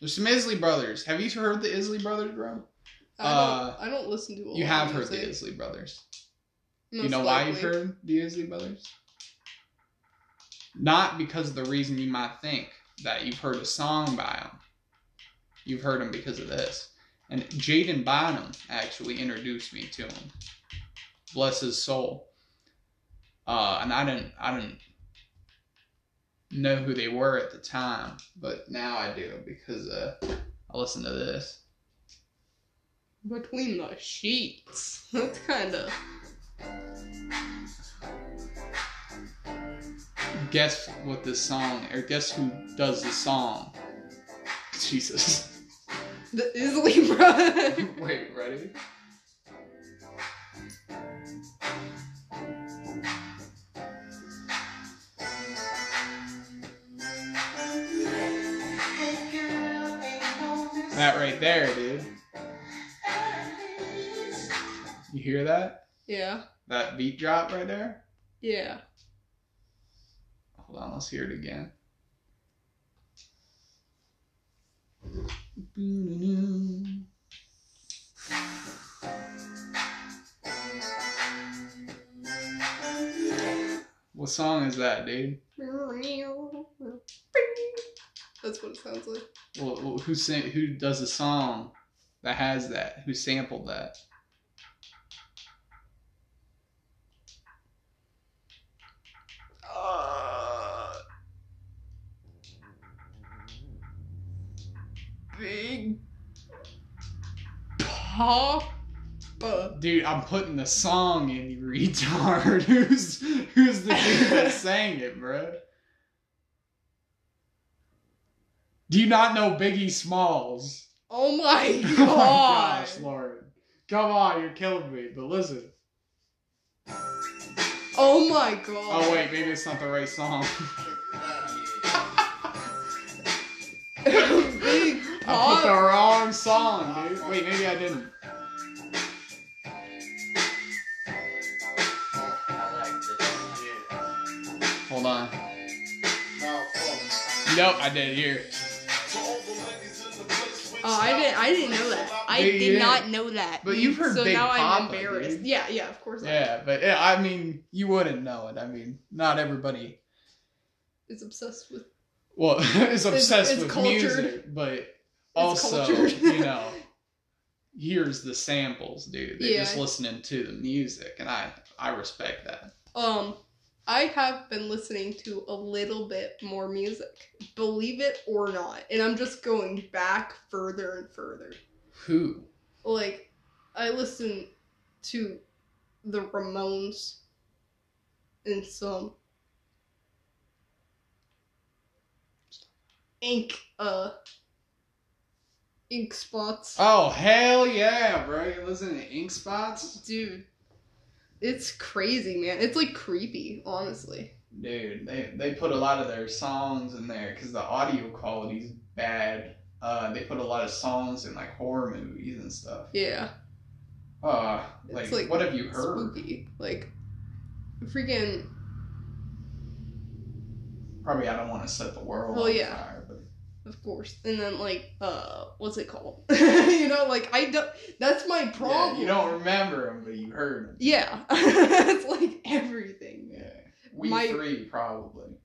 There's some Isley Brothers. Have you heard the Isley Brothers, bro? I don't, Uh, I don't listen to You have heard the. Isley Brothers. Most you know why you've heard the Isley Brothers? Not because of the reason you might think that you've heard a song by them. You've heard them because of this. And Jaden Bynum actually introduced me to him. Bless his soul. Uh, and I didn't, I didn't know who they were at the time, but now I do because uh, I listen to this. Between the sheets. That's kind of. Guess what this song, or guess who does the song? Jesus. The Isley Brothers. Wait, ready? That right there, dude. You hear that? yeah. That beat drop right there? Yeah. Hold on, let's hear it again. What song is that, dude? That's what it sounds like. Well, who sang, who does a song that has that? Who sampled that? Uh, Big Poppa. Dude, I'm putting the song in, you retard. who's who's the dude that sang it, bro? Do you not know Biggie Smalls? Oh my oh god. my gosh, Lauren. Come on, you're killing me. But listen. Oh my god. Oh wait, maybe it's not the right song. Big I put the wrong song, dude. Wait, maybe I didn't. I like this shit. Hold on. Now, Nope, I didn't hear it. to all the ladies in the place with Oh, I didn't. I didn't know that. I Yeah, did yeah. not know that. But you've heard so Big now I'm Papa, embarrassed. dude. Yeah, yeah, of course. I Yeah, but yeah, I mean, you wouldn't know it. I mean, not everybody is obsessed with. well is obsessed it's with cultured. music, but also you know here's the samples, dude. They're just listening to the music, and I I respect that. Um, I have been listening to a little bit more music, believe it or not, and I'm just going back further and further. Who? Like, I listen to the Ramones and some ink uh ink spots. Oh hell yeah, bro! You listen to Ink Spots, Dude, it's crazy, man. It's like creepy, honestly. dude. They they put a lot of their songs in there because the audio quality's bad. Uh, they put a lot of songs in like horror movies and stuff. Yeah. Uh, like, It's, like, what have you heard? spooky. Like freaking Probably I don't want to set the world Well, yeah. fire, of course. And then like uh what's it called? you know, like I don't that's my problem. Yeah, you don't remember them, but you heard them. Yeah. it's like everything. Yeah, we My- three probably.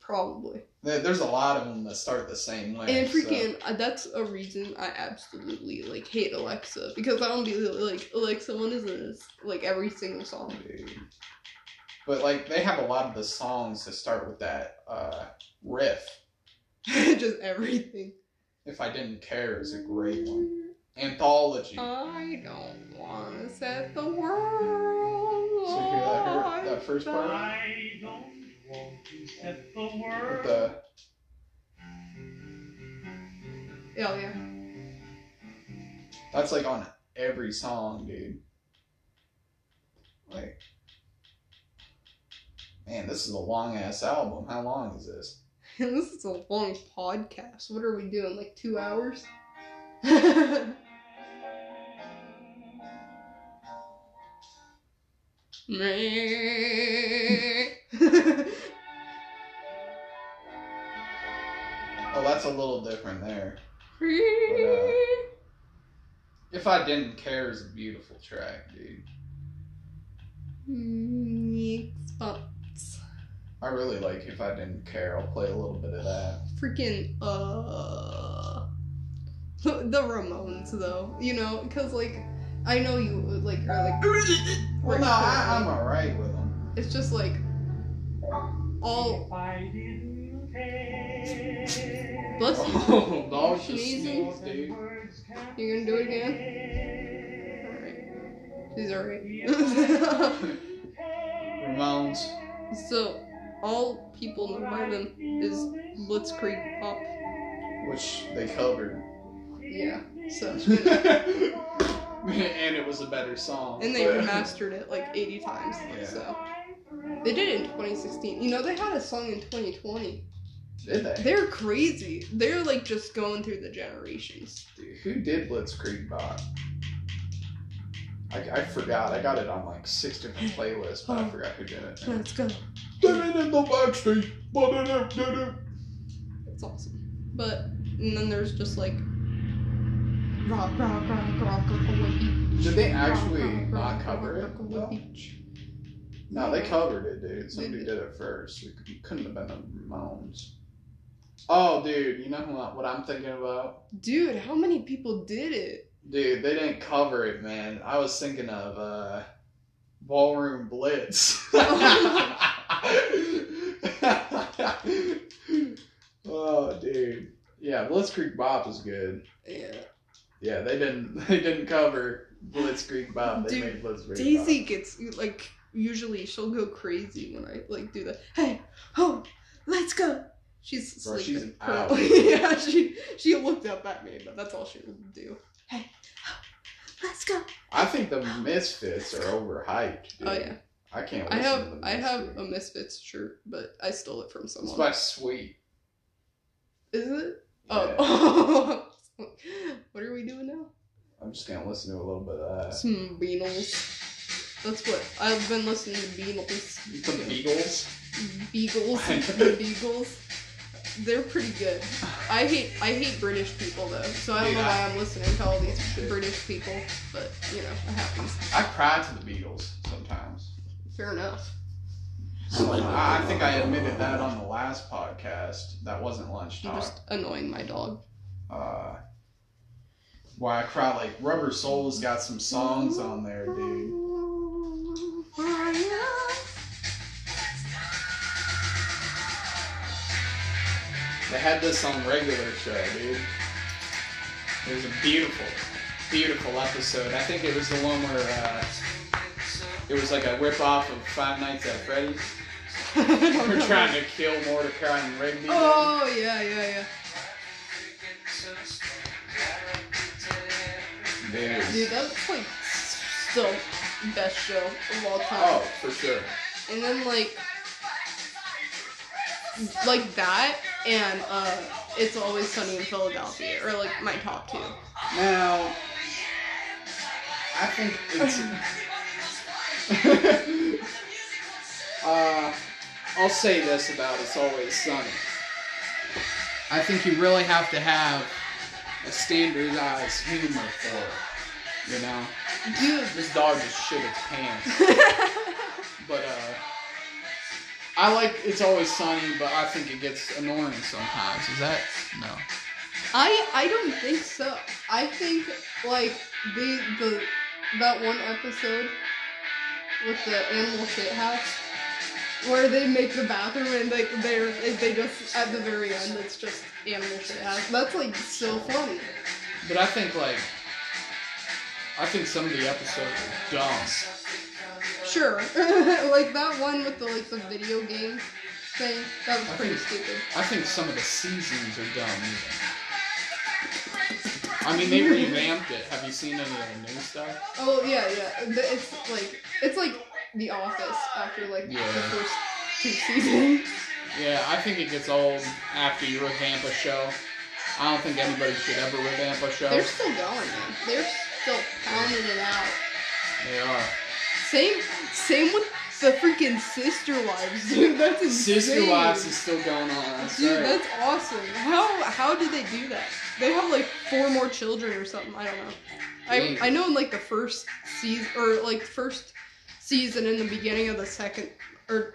Probably. There's a lot of them that start the same way. And so- freaking uh, that's a reason I absolutely like hate Alexa because I don't be like Alexa when is this like every single song. Dude. But like they have a lot of the songs that start with that uh, riff. Just everything. If I didn't care is a great one. Anthology. I don't want to set the world. so you hear that, her, that first part I don't want to set the with the Hell yeah. that's like on every song, dude. Like, man, this is a long ass album. How long is this? This is a long podcast. What are we doing? Like two hours? Oh, that's a little different there. uh, If I didn't care is a beautiful track, dude. Spots. I really like If I Didn't Care. I'll play a little bit of that. Freaking uh the, the Ramones though, you know, because like I know you like are like Well, no, I, I'm alright with them. it's just like all If I didn't care. bless you. Oh, dog just Sneezing. sneezed, dude. You gonna do it again? Alright. She's alright. Ramones. so all people know by them is Blitzkrieg Bop. Which they covered. Yeah. So and it was a better song. and they remastered it like 80 times. Yeah. So they did it in 2016. You know they had a song in 2020. Did they? They're crazy. They're like just going through the generations. Dude, who did Blitzkrieg Bop? I, I forgot. I got it on like six different playlists, but I Oh. forgot who did it. Let's go. Did it in the backstreet. It's awesome. But and then there's just like rock, rock, rock, rock, rock. Did they actually not cover it? though? No, they covered it, dude. Somebody did. did it first. It couldn't have been the Ramones. Oh, dude, you know what, what I'm thinking about? Dude, how many people did it? Dude, they didn't cover it, man. I was thinking of uh, Ballroom Blitz. Oh, dude. Yeah, Blitzkrieg Bop is good. Yeah. Yeah, they didn't. They didn't cover Blitzkrieg Bop. They Dude, made Blitzkrieg Daisy Bop. gets like usually she'll go crazy when I like do the hey ho let's go. She's Bro, sleeping. she's an Her- yeah, she she looked up at me, but that's all she would do. Hey, ho, let's go. I think the Misfits are overhyped. Dude. Oh yeah, I can't. I have to the I have a Misfits shirt, but I stole it from someone. It's by Sweet. Is it? Yeah. Oh. what are we doing now? I'm just gonna listen to a little bit of that. Some Beatles. That's what I've been listening to Beatles. The Beagles. Beagles. the Beagles. They're pretty good. I hate I hate British people though, so I don't Dude, know why I'm listening to all these oh, Shit. British people. But you know, it happens. I cry to the Beatles sometimes. Fair enough. I I think I admitted that on the last podcast. That wasn't lunch I'm talk. just annoying my dog. Uh, why I cry like Rubber Soul's got some songs on there, dude. They had this on regular show, dude. It was a beautiful, beautiful episode. I think it was the one where uh, it was like a rip off of Five Nights at Freddy's. We're trying to kill Mordecai and Rigby. Oh yeah, yeah, yeah. Dude. Dude, that's like still best show of all time. Oh, for sure. And then like like that and uh It's Always Sunny in Philadelphia or like my top two. Now, I think it's. uh, I'll say this about It's Always Sunny. I think you really have to have a standardized humor for it. You know? This dog just shit its pants. But, uh. I like It's Always Sunny, but I think it gets annoying sometimes. Is that. No. I I don't think so. I think like the the that one episode with the animal shit house where they make the bathroom and like they're they just at the very end it's just animal shit house. That's like so funny. But I think like I think some of the episodes are dumb. Sure, like that one with the like the video game thing. That was I pretty think- stupid. I think some of the seasons are dumb. I mean they revamped it. Have you seen any of the new stuff? Oh yeah, yeah. It's like it's like The Office after like Yeah. the first two seasons. Yeah, I think it gets old after you revamp a show. I don't think anybody should ever revamp a show. They're still going, man. They're still pounding it out. They are. Same, same with the freaking Sister Wives, dude. That's insane. Sister Wives is still going on. That's Dude, right. that's awesome. How how did they do that? They have like four more children or something. I don't know. I I know in like the first season or like first season in the beginning of the second or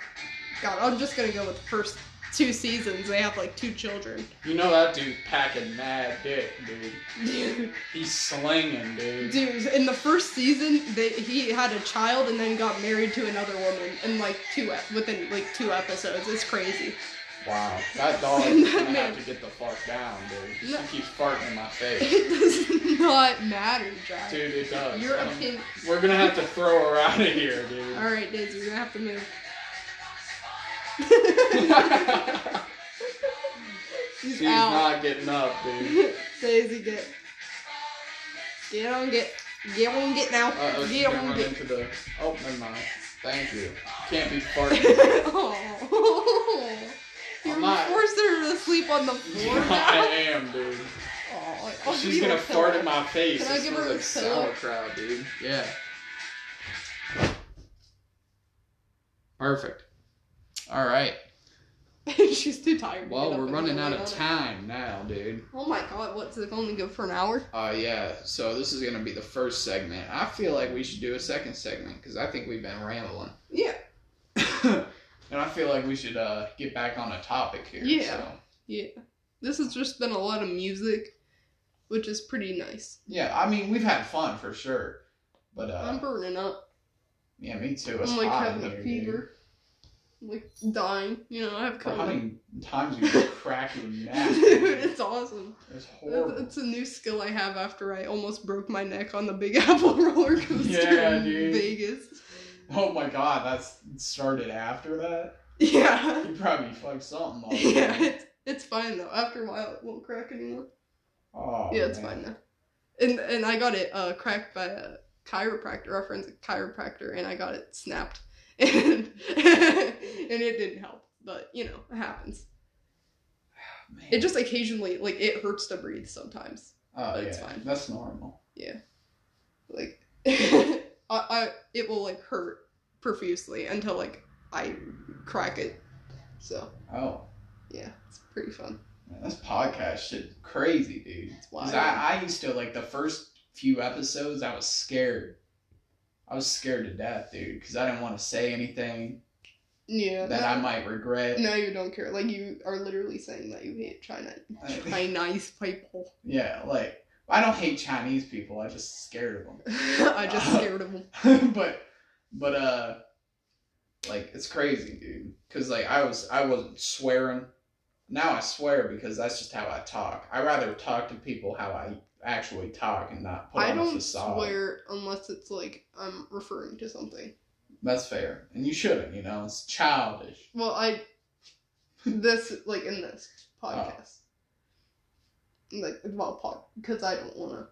God, I'm just gonna go with the first two seasons. They have like two children. You know that dude's packing mad dick, dude. Dude, He's slinging, dude. dude, in the first season, they he had a child and then got married to another woman in like two within like two episodes. It's crazy. Wow, that dog is gonna have to get the fuck down, dude. No. She keeps farting in my face. It does not matter, Jack. Dude, it does. Your Um, opinion. We're gonna have to throw her out of here, dude. All right, Daisy, we're gonna have to move. She's, She's out. not getting up, dude. Daisy, get. Get on, get. Get on, get now. Uh oh, she's get on, get. into the. Oh, never mind. Thank you. Can't be farting. oh. You're I'm not- forcing her to sleep on the floor I now. am, dude. Oh, I'll She's gonna fart in my face. Can I It give her a like pillow? sauerkraut, dude. Yeah. Perfect. All right. She's too tired. Well, get we're running out of on it. time now, dude. Oh my god, what's it only good for an hour? Uh, yeah. So this is gonna be the first segment. I feel like we should do a second segment because I think we've been rambling, Yeah. and I feel like we should uh get back on a topic here. Yeah. So. Yeah. This has just been a lot of music, which is pretty nice. Yeah. I mean, we've had fun for sure, but I'm uh, burning up. yeah, me too. It's I'm like having a fever. I'm like dying. You know, I have Dude. How COVID. many times you cracking neck? Dude, it's awesome. It's It's, horrible. it's a new skill I have after I almost broke my neck on the Big Apple roller coaster Yeah, in dude. Vegas. Oh my god, that's started after that. Yeah. You probably fucked something up. Yeah, it's, it's fine though. After a while, it won't crack anymore. Oh, yeah, it's man. fine now. And and I got it uh, cracked by a chiropractor, our friend's a chiropractor, and I got it snapped, and and it didn't help. But you know, it happens. Man. It just occasionally like it hurts to breathe sometimes. oh, but yeah, it's fine. That's normal. Yeah, like I, I it will like hurt profusely until like I crack it. So Oh, yeah, it's pretty fun. man, this podcast shit crazy, dude. It's wild. I, I used to like the first few episodes. I was scared. I was scared to death, dude, because I didn't want to say anything Yeah. that I might regret. No, you don't care. Like you are literally saying that you hate China. Chinese people. Yeah, like I don't hate Chinese people. I just scared of them. I just scared of them. but but uh like it's crazy dude because like i was i wasn't swearing now i swear because that's just how i talk i rather talk to people how i actually talk and not put I on a facade. I don't swear unless it's like I'm referring to something. that's fair and you shouldn't you know it's childish Well, I this like in this podcast. Like about pod because I don't want to.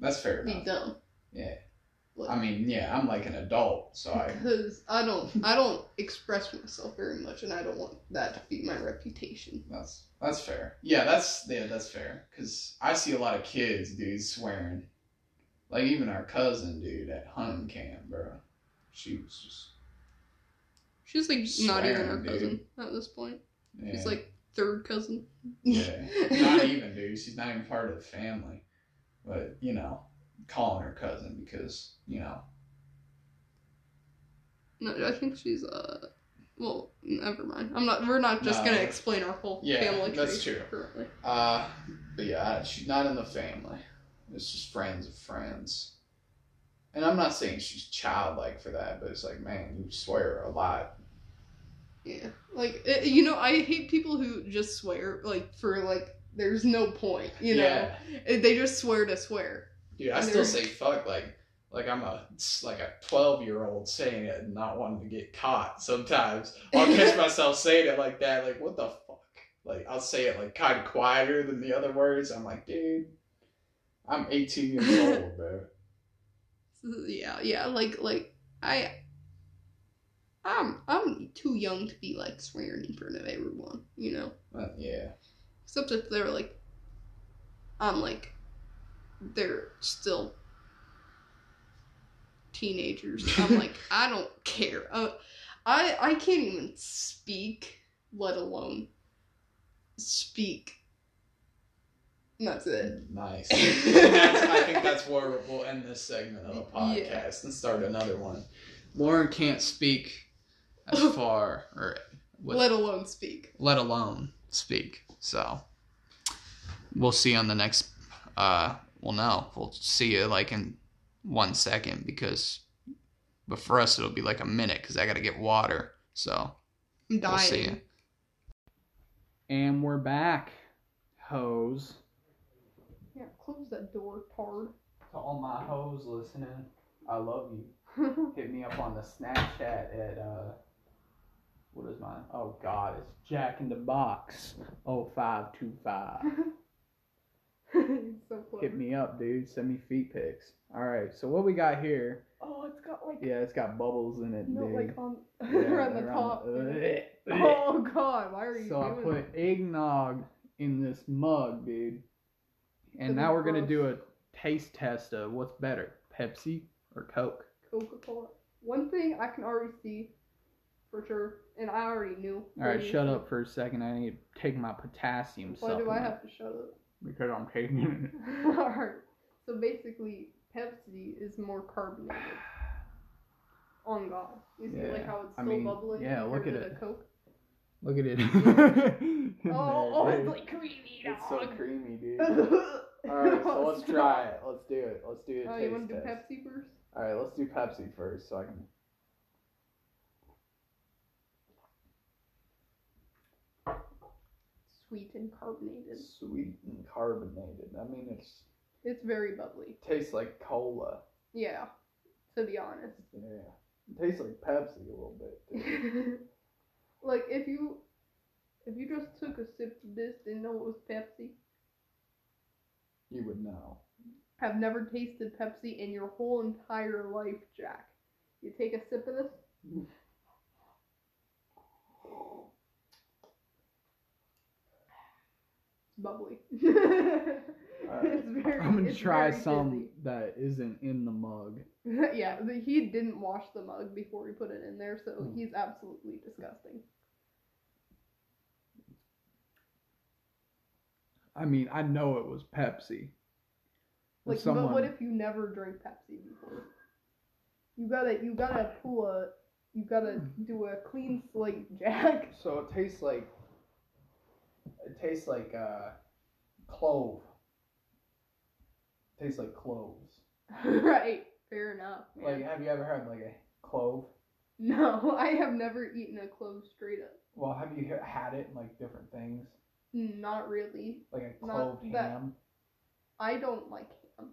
that's fair be enough. dumb. yeah Like, i mean yeah i'm like an adult so i because I don't I don't express myself very much, and I don't want that to be my reputation. that's that's fair yeah that's yeah that's fair because i see a lot of kids dude swearing like even our cousin dude at hunting camp bro she was just She's like not even Swearing, our dude. cousin at this point. yeah. She's like third cousin. Yeah, not even, dude. She's not even part of the family. But you know, calling her cousin because you know. No, I think she's uh. Well, never mind. I'm not. We're not just No. gonna explain our whole Yeah, family that's tree true. currently. Uh, but yeah, she's not in the family. It's just friends of friends. And I'm not saying she's childlike for that, but it's like, man, you swear a lot. Yeah, like eh, you know, I hate people who just swear like for like there's no point. You know, Yeah. Eh, they just swear to swear. Dude, I And still say fuck like like I'm a like a 12 year old saying it and not wanting to get caught. Sometimes I'll catch myself saying it like that. Like what the fuck? Like I'll say it like kind of quieter than the other words. I'm like, dude, I'm 18 years old, bro. Yeah, yeah, like like I. I'm I'm too young to be like swearing in front of everyone, you know. But yeah, Except if they're like, I'm like, they're still teenagers. I'm like, I don't care. Uh, I I can't even speak, let alone speak. And that's it. nice. That's, I think that's where we'll end this segment of the podcast Yeah. and start another one. Lauren can't speak as far, or with, Let alone speak. let alone speak. So we'll see on the next. Uh, well, no, we'll see you like in one second because, but for us it'll be like a minute because I gotta get water. So I'm dying. we'll see you. And we're back, hoes. Yeah, close that door, tard. To all my hoes listening, I love you. Hit me up on the Snapchat at uh, what is mine? Oh God, it's Jack in the Box. Oh five two five. so. Hit me up, dude. Send me feet pics. All right. So what we got here? Oh, it's got like Yeah, it's got bubbles in it, no, dude. like on Yeah, around the top. the- uh, oh God, why are you So I put eggnog in this mug, dude. And Isn't now we're gonna do a taste test of what's better, Pepsi or Coke. Coca Cola? One thing I can already see for sure. And I already knew. All right, shut up for a second. I need to take my potassium Why supplement do I have to shut up? because I'm taking it. Alright. So basically, Pepsi is more carbonated. On God. You see, like Yeah, how it's I still mean, bubbling yeah, look at it. Coke. Look at it. Oh, oh, it's like creamy. It's so creamy, dude. Alright, so let's try it. Let's do it. Let's do it. Oh, you want to do. Pepsi first? Alright, let's do Pepsi first so I can. Sweet and carbonated. Sweet and carbonated. I mean, it's It's very bubbly. tastes like cola. Yeah, to be honest. Yeah. It tastes like Pepsi a little bit. Too. like if you if you just took a sip of this and know it was Pepsi, You would know. have never tasted Pepsi in your whole entire life, Jack. You take a sip of this. bubbly. it's very. I'm gonna it's try very some that isn't in the mug. yeah, the, he didn't wash the mug before he put it in there, so Hmm. he's absolutely disgusting. I mean, I know it was Pepsi. Like, Someone- but what if you never drank Pepsi before? You gotta, you gotta pull a, you gotta do a clean slate, Jack. So it tastes like. It tastes like uh, clove. tastes like cloves. right, fair enough. Man. Like, have you ever had like a clove? no, I have never eaten a clove straight up. Well, have you had it in like different things, Not really. like a Not clove that- ham? I don't like ham.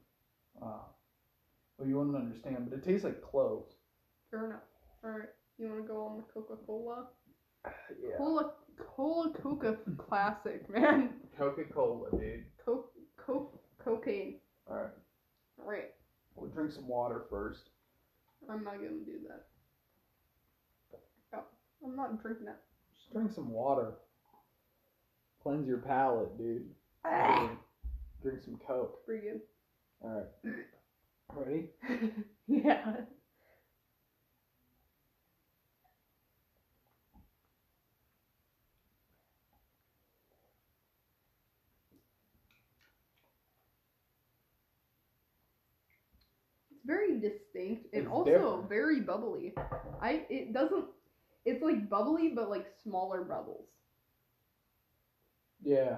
Oh. Well, you wouldn't understand, but it tastes like cloves. Fair enough. All right, you want to go on the Coca Cola? Yeah. Cola, Cola, Coca, classic, man. Coca Cola, dude. Coke, coke, cocaine. All right. All right, We'll drink some water first. I'm not gonna do that. Oh, I'm not drinking that. Just drink some water. Cleanse your palate, dude. Ah, Drink some Coke. pretty good. All right. Ready? yeah. Very distinct and It's also different. very bubbly. I it doesn't it's like bubbly but like smaller bubbles. Yeah.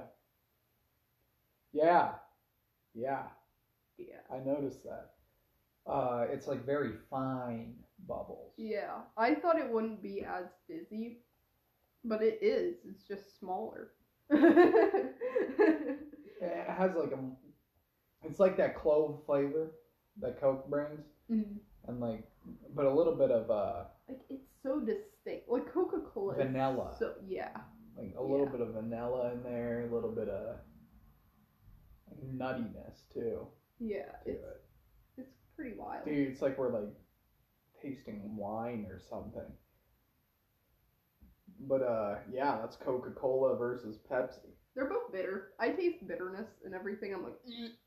Yeah. Yeah. Yeah. I noticed that. Uh, it's like very fine bubbles. Yeah. I thought it wouldn't be as fizzy, but it is. It's just smaller. It has like a. It's like that clove flavor that Coke brings, Mhm. and like, but a little bit of uh, Like it's so distinct. Like Coca Cola. Vanilla. So yeah. like a little Yeah. bit of vanilla in there, a little bit of nuttiness too. Yeah. To It's it. it's pretty wild. Dude, it's like we're like tasting wine or something. But uh, yeah, that's Coca Cola versus Pepsi. They're both bitter. I taste bitterness and everything. I'm like,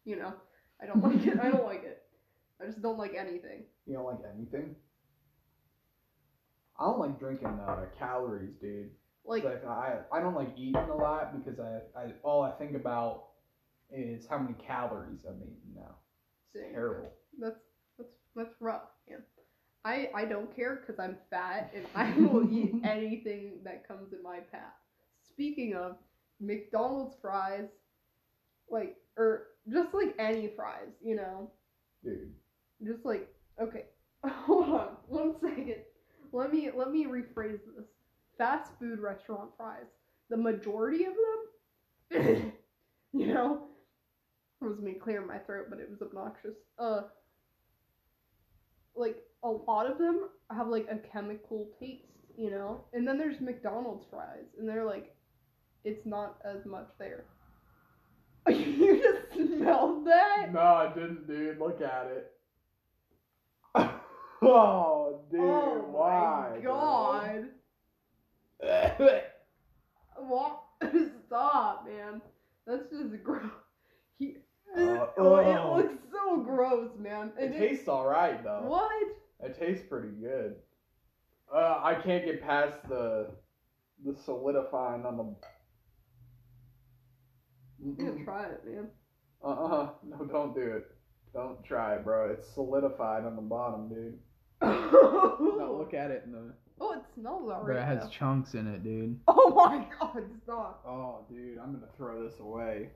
you know, I don't like it. I don't like it. I just don't like anything. You don't like anything? I don't like drinking uh, calories, dude. Like, Like I, I don't like eating a lot because I, I all I think about is how many calories I'm eating now. same. Terrible. That's that's that's rough, man. I I don't care because I'm fat and I will eat anything that comes in my path. Speaking of McDonald's fries, like or just like any fries, you know, Dude. Just like okay, hold on one second. Let me let me rephrase this. Fast food restaurant fries. The majority of them, you know, it was me clearing my throat, but it was obnoxious. Uh, like a lot of them have like a chemical taste, you know, and then there's McDonald's fries, and they're like, it's not as much there. you just smelled that? No, I didn't, dude. Look at it. oh, dude, oh why? my god! What? Stop, man. That's just gross. He, Uh, oh, ugh. it looks so gross, man. it And tastes all right though. What? It tastes pretty good. Uh, I can't get past the the solidifying on the. Yeah, try it, man. Uh uh No, don't do it. Don't try it, bro. It's solidified on the bottom, dude. No, oh, look at it in the. it smells Bro, alright. it has though. chunks in it, dude. Oh my god, stop. Oh, dude, I'm gonna throw this away.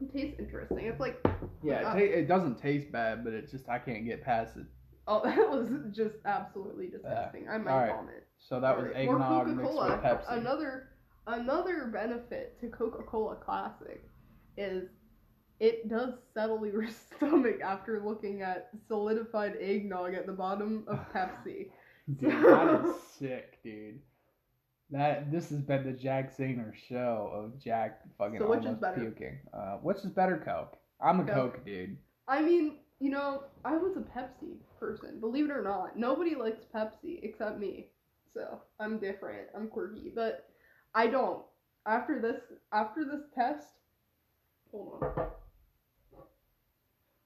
It tastes interesting. It's like, Yeah, it, Uh, ta- it doesn't taste bad, but it's just I can't get past it. oh, that was just absolutely disgusting. I might alright. vomit. So that was Alright, more eggnog mixed with Pepsi. Another another benefit to Coca-Cola Classic is it does settle your stomach after looking at solidified eggnog at the bottom of Pepsi. Dude, that is sick, dude. That this has been the Jack Zahner show of Jack fucking So which is better? puking. Uh, which is better, Coke? I'm a Coke. Coke, dude. I mean, you know, I was a Pepsi person, believe it or not. Nobody likes Pepsi except me. So, I'm different. I'm quirky, but I don't. After this after this test, hold on.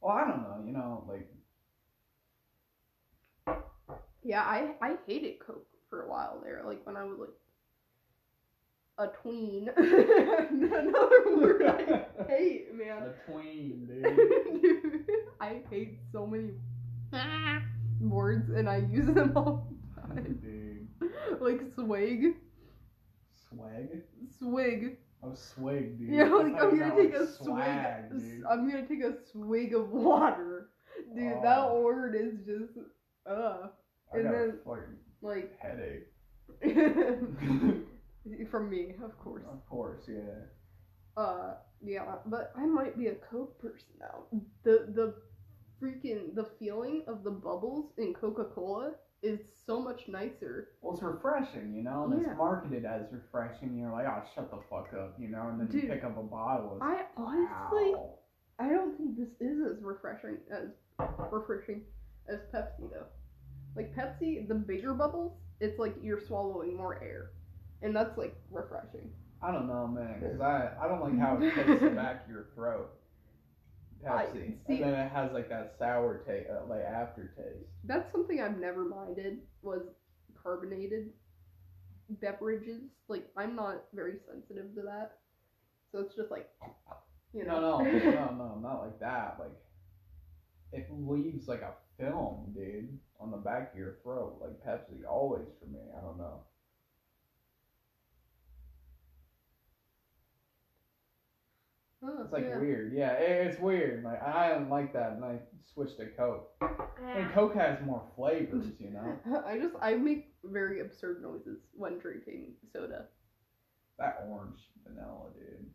Well, I don't know. You know, like Yeah, I I hated Coke for a while there, like when I was like a tween. Another word I hate, man. a tween, dude. Dude, I hate so many words and I use them all the time. dude, Like swag, swag. swig. Oh, swig, dude. Yeah, I like I'm gonna take a like, swig. dude. I'm gonna take a swig of water, dude. That Oh. word is just uh I and got then- like headache. from me, of course. of course, yeah. Uh, yeah, but I might be a Coke person now. The the freaking the feeling of the bubbles in Coca Cola is so much nicer. Well, it's refreshing, you know, and Yeah. it's marketed as refreshing. You're like, oh, shut the fuck up, you know, and then you pick up a bottle. It's, I honestly, wow. I don't think this is as refreshing as refreshing as Pepsi though. Like Pepsi, the bigger bubbles, it's like you're swallowing more air, and that's like refreshing. I don't know, man, because I, I don't like how it hits the back of your throat. I- Pepsi, see- and then it has like that sour taste, uh, like aftertaste. That's something I've never minded was carbonated beverages. Like I'm not very sensitive to that, so it's just like you know. No, no, no, no, not like that. Like it leaves like a film, dude, on the back of your throat. Like Pepsi, always for me. I don't know. Huh, It's like yeah. weird. Yeah, it, it's weird. Like I didn't like that, and I switched to Coke. And Coke has more flavors, you know. I just I make very absurd noises when drinking soda. That orange vanilla, dude.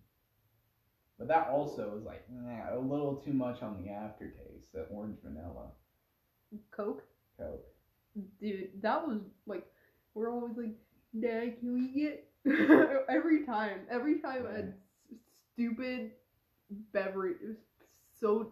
But that also is like nah, a little too much on the aftertaste. That orange vanilla Coke, Coke. dude, that was like we're always like, Dad, can we get every time, every time a Yeah. s- stupid beverage, so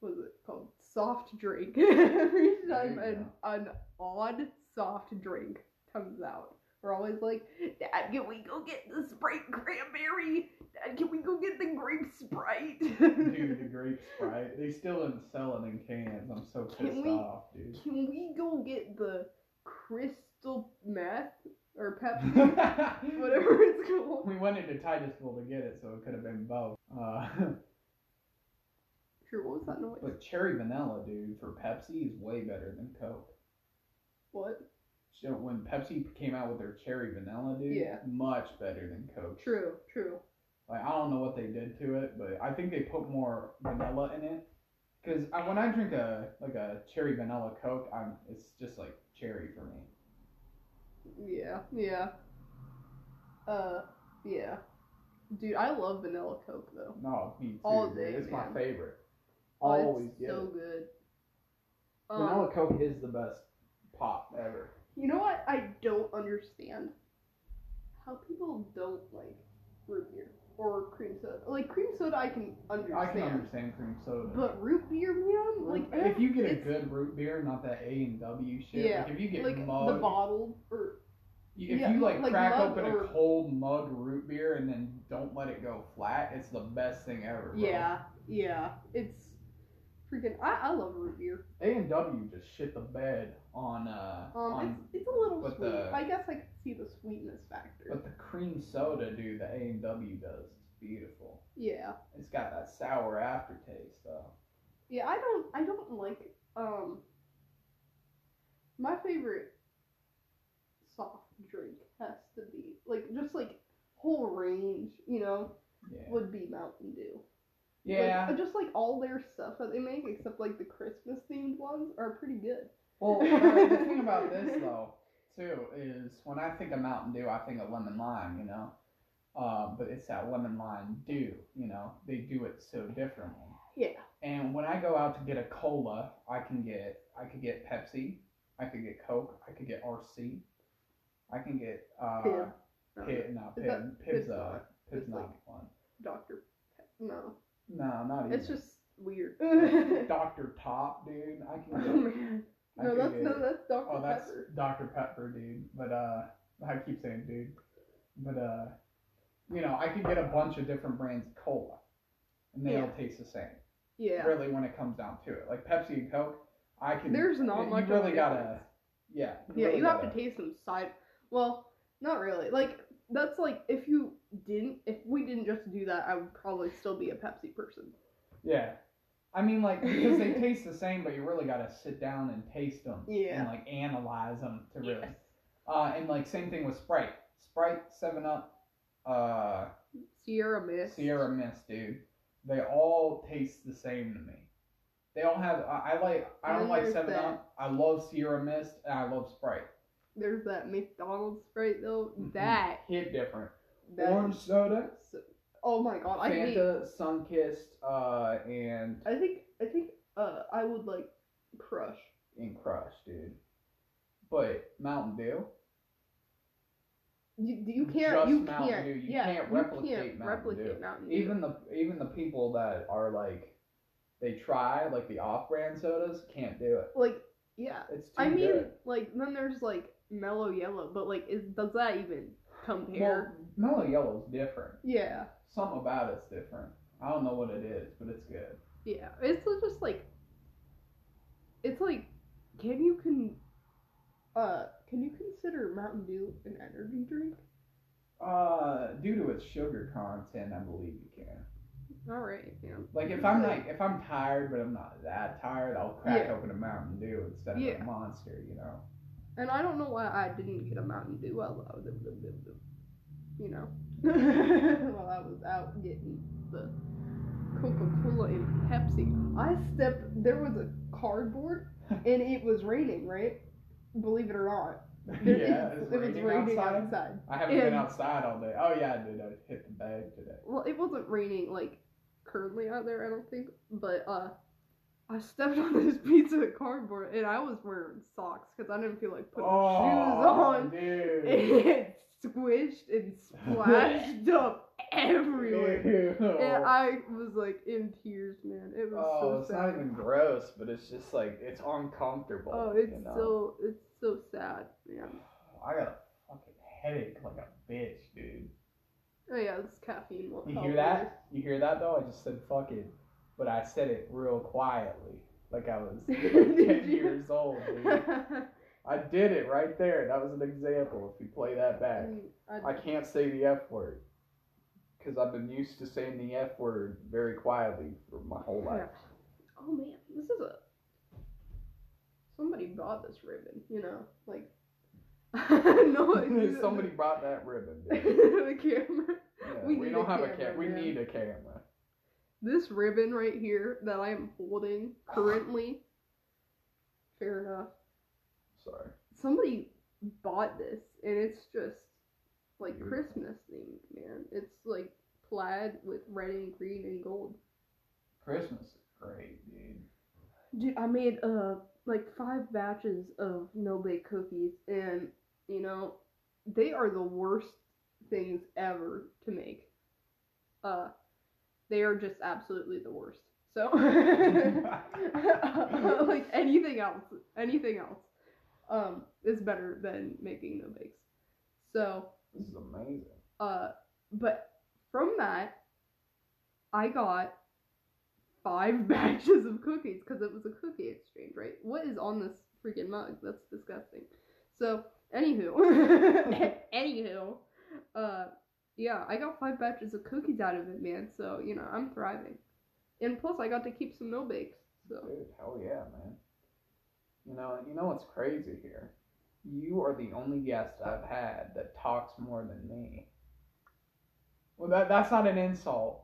what is it called? Soft drink. every time an an odd soft drink comes out, we're always like, Dad, can we go get the Sprite cranberry? Dad, can we go get the grape Sprite? Dude, the grape Sprite. They still didn't sell it in cans. I'm so pissed we- off, dude. Can we go get the crystal meth or Pepsi, whatever it's called? We went into Titusville to get it, so it could have been both. Uh, Sure, what was that noise? but cherry vanilla, dude, for Pepsi is way better than Coke. What? So when Pepsi came out with their cherry vanilla, dude, Yeah. much better than Coke. True, true. Like I don't know what they did to it, but I think they put more vanilla in it. Cause I, when I drink a like a cherry vanilla Coke, I'm it's just like cherry for me. Yeah, yeah. Uh, yeah. Dude, I love vanilla Coke though. No, me too. All day, It's man. my favorite. Oh, Always it's so it. good. Vanilla Um, Coke is the best pop ever. you know what I don't understand? How people don't like root beer or cream soda. Like cream soda, I can understand. I can understand cream soda. But root beer, man, like if you get a good root beer, not that A and W shit. Yeah, Like if you get like mug, the bottled or you- if yeah, you like, like crack open or- a cold mug root beer and then don't let it go flat, it's the best thing ever. Bro. Yeah, yeah. It's freaking. I, I love root beer. A and W just shit the bed on uh Um, on it's, it's a little sweet. the- I guess I could see the sweetness factor. but the cream soda, dude, the A and W does. It's beautiful. yeah, It's got that sour aftertaste though. yeah. I don't. I don't like. Um. My favorite soft drink has to be like just like whole range. You know, Yeah. would be Mountain Dew. Yeah. Like, just like all their stuff that they make, except like the Christmas themed ones, are pretty good. Well, the thing about this though, too, is when I think of Mountain Dew, I think of lemon lime, you know. Uh, but it's that lemon lime dew, you know. They do it so differently. Yeah. And when I go out to get a cola, I can get I could get Pepsi, I could get Coke, I could get RC, I can get uh, Pib. No, Pib, no, Pib, Pib's Pib's uh, not. Pib's not like- one. Pep. No, No, not even. it's just weird. Dr. Top, dude. I oh can get. man. I No, that's get- no, that's Dr. Oh, that's Pepper. Dr. Pepper, dude. But uh, I keep saying dude. But uh, you know, I could get a bunch of different brands of cola, and they Yeah. all taste the same. Yeah. Really, when it comes down to it, like Pepsi and Coke, I can. There's not you much of really gotta. difference. Yeah. Yeah, really you have gotta- to taste them side. Well, not really. Like that's like if you didn't, if we didn't just do that, I would probably still be a Pepsi person. Yeah. I mean, like because they taste the same, but you really gotta sit down and taste them. Yeah. And like analyze them to really. Yes. Uh, and like same thing with Sprite. Sprite, Seven Up, uh, Sierra Mist. Sierra Mist, dude. They all taste the same to me. They all have. I, I like. I don't And like Seven that- Up. I love Sierra Mist, and I love Sprite. There's that McDonald's Sprite though. That. Hit different. That Orange soda, so- oh my god! I hate. Fanta, Sunkist, uh, and I think. I think. Uh, I would like Crush. and Crush, dude. But Mountain Dew, You, you can't. Just you Mountain can't. Dew. You yeah, can't you replicate can't Mountain replicate Dew. Mountain Dew. even the even the people that are like, they try like the off-brand sodas can't do it. like yeah. It's too I mean, good. like then there's like Mellow Yellow, but like is does that even compare? Well, Mellow Yellow's different. yeah, Something about it's different. I don't know what it is, but it's good. yeah. It's just like it's like can you can uh can you consider Mountain Dew an energy drink? Uh, due to its sugar content, I believe you can. All right, yeah. Like if I'm like if I'm tired, but I'm not that tired, I'll crack Yeah. open a Mountain Dew instead of Yeah. a Monster. You know. And I don't know why I didn't get a Mountain Dew I was, you know, while I was out getting the Coca Cola and Pepsi. I stepped. There was a cardboard, and it was raining. Right? Believe it or not, There- yeah, it, it was raining outside. outside. I haven't been outside all day. Oh yeah, I did. I hit the bag today. Well, it wasn't raining like currently out there. I don't think, but uh. I stepped on this piece of cardboard and I was wearing socks because I didn't feel like putting shoes on. dude. it squished and splashed up everywhere. Ew. And I was like in tears, man. It was oh, so it's sad. not even gross, but it's just like it's uncomfortable. oh, it's you know? so it's so sad, man. I got a fucking headache like a bitch, dude. Oh yeah, this caffeine won't You hear that? You hear that though? I just said fucking, but I said it real quietly, like I was like ten years old, dude. I did it right there. That was an example. If you play that back, Mm, I, I can't say the F word because I've been used to saying the F word very quietly for my whole life. oh man, this is a somebody bought this ribbon, you know, like no, Somebody brought that ribbon. The camera. Yeah, We we, don't a have a camera, camera. We man. need a camera. This ribbon right here that I am holding currently. Fair enough. Sorry. Somebody bought this and it's just like. Christmas themed, man. It's like plaid with red and green and gold. Christmas is great, dude. Dude, I made uh like five batches of no bake cookies and you know, they are the worst things ever to make. Uh they are just absolutely the worst. So like anything else, anything else um is better than making no bakes. So, This is amazing. uh but from that I got five batches of cookies because it was a cookie exchange, right? What is on this freaking mug? That's disgusting. So, anywho, anywho, uh, yeah, I got five batches of cookies out of it, man. So you know, I'm thriving, and plus I got to keep some no bakes. So Dude, hell yeah, man. You know, you know what's crazy here? You are the only guest I've had that talks more than me. Well, that that's not an insult.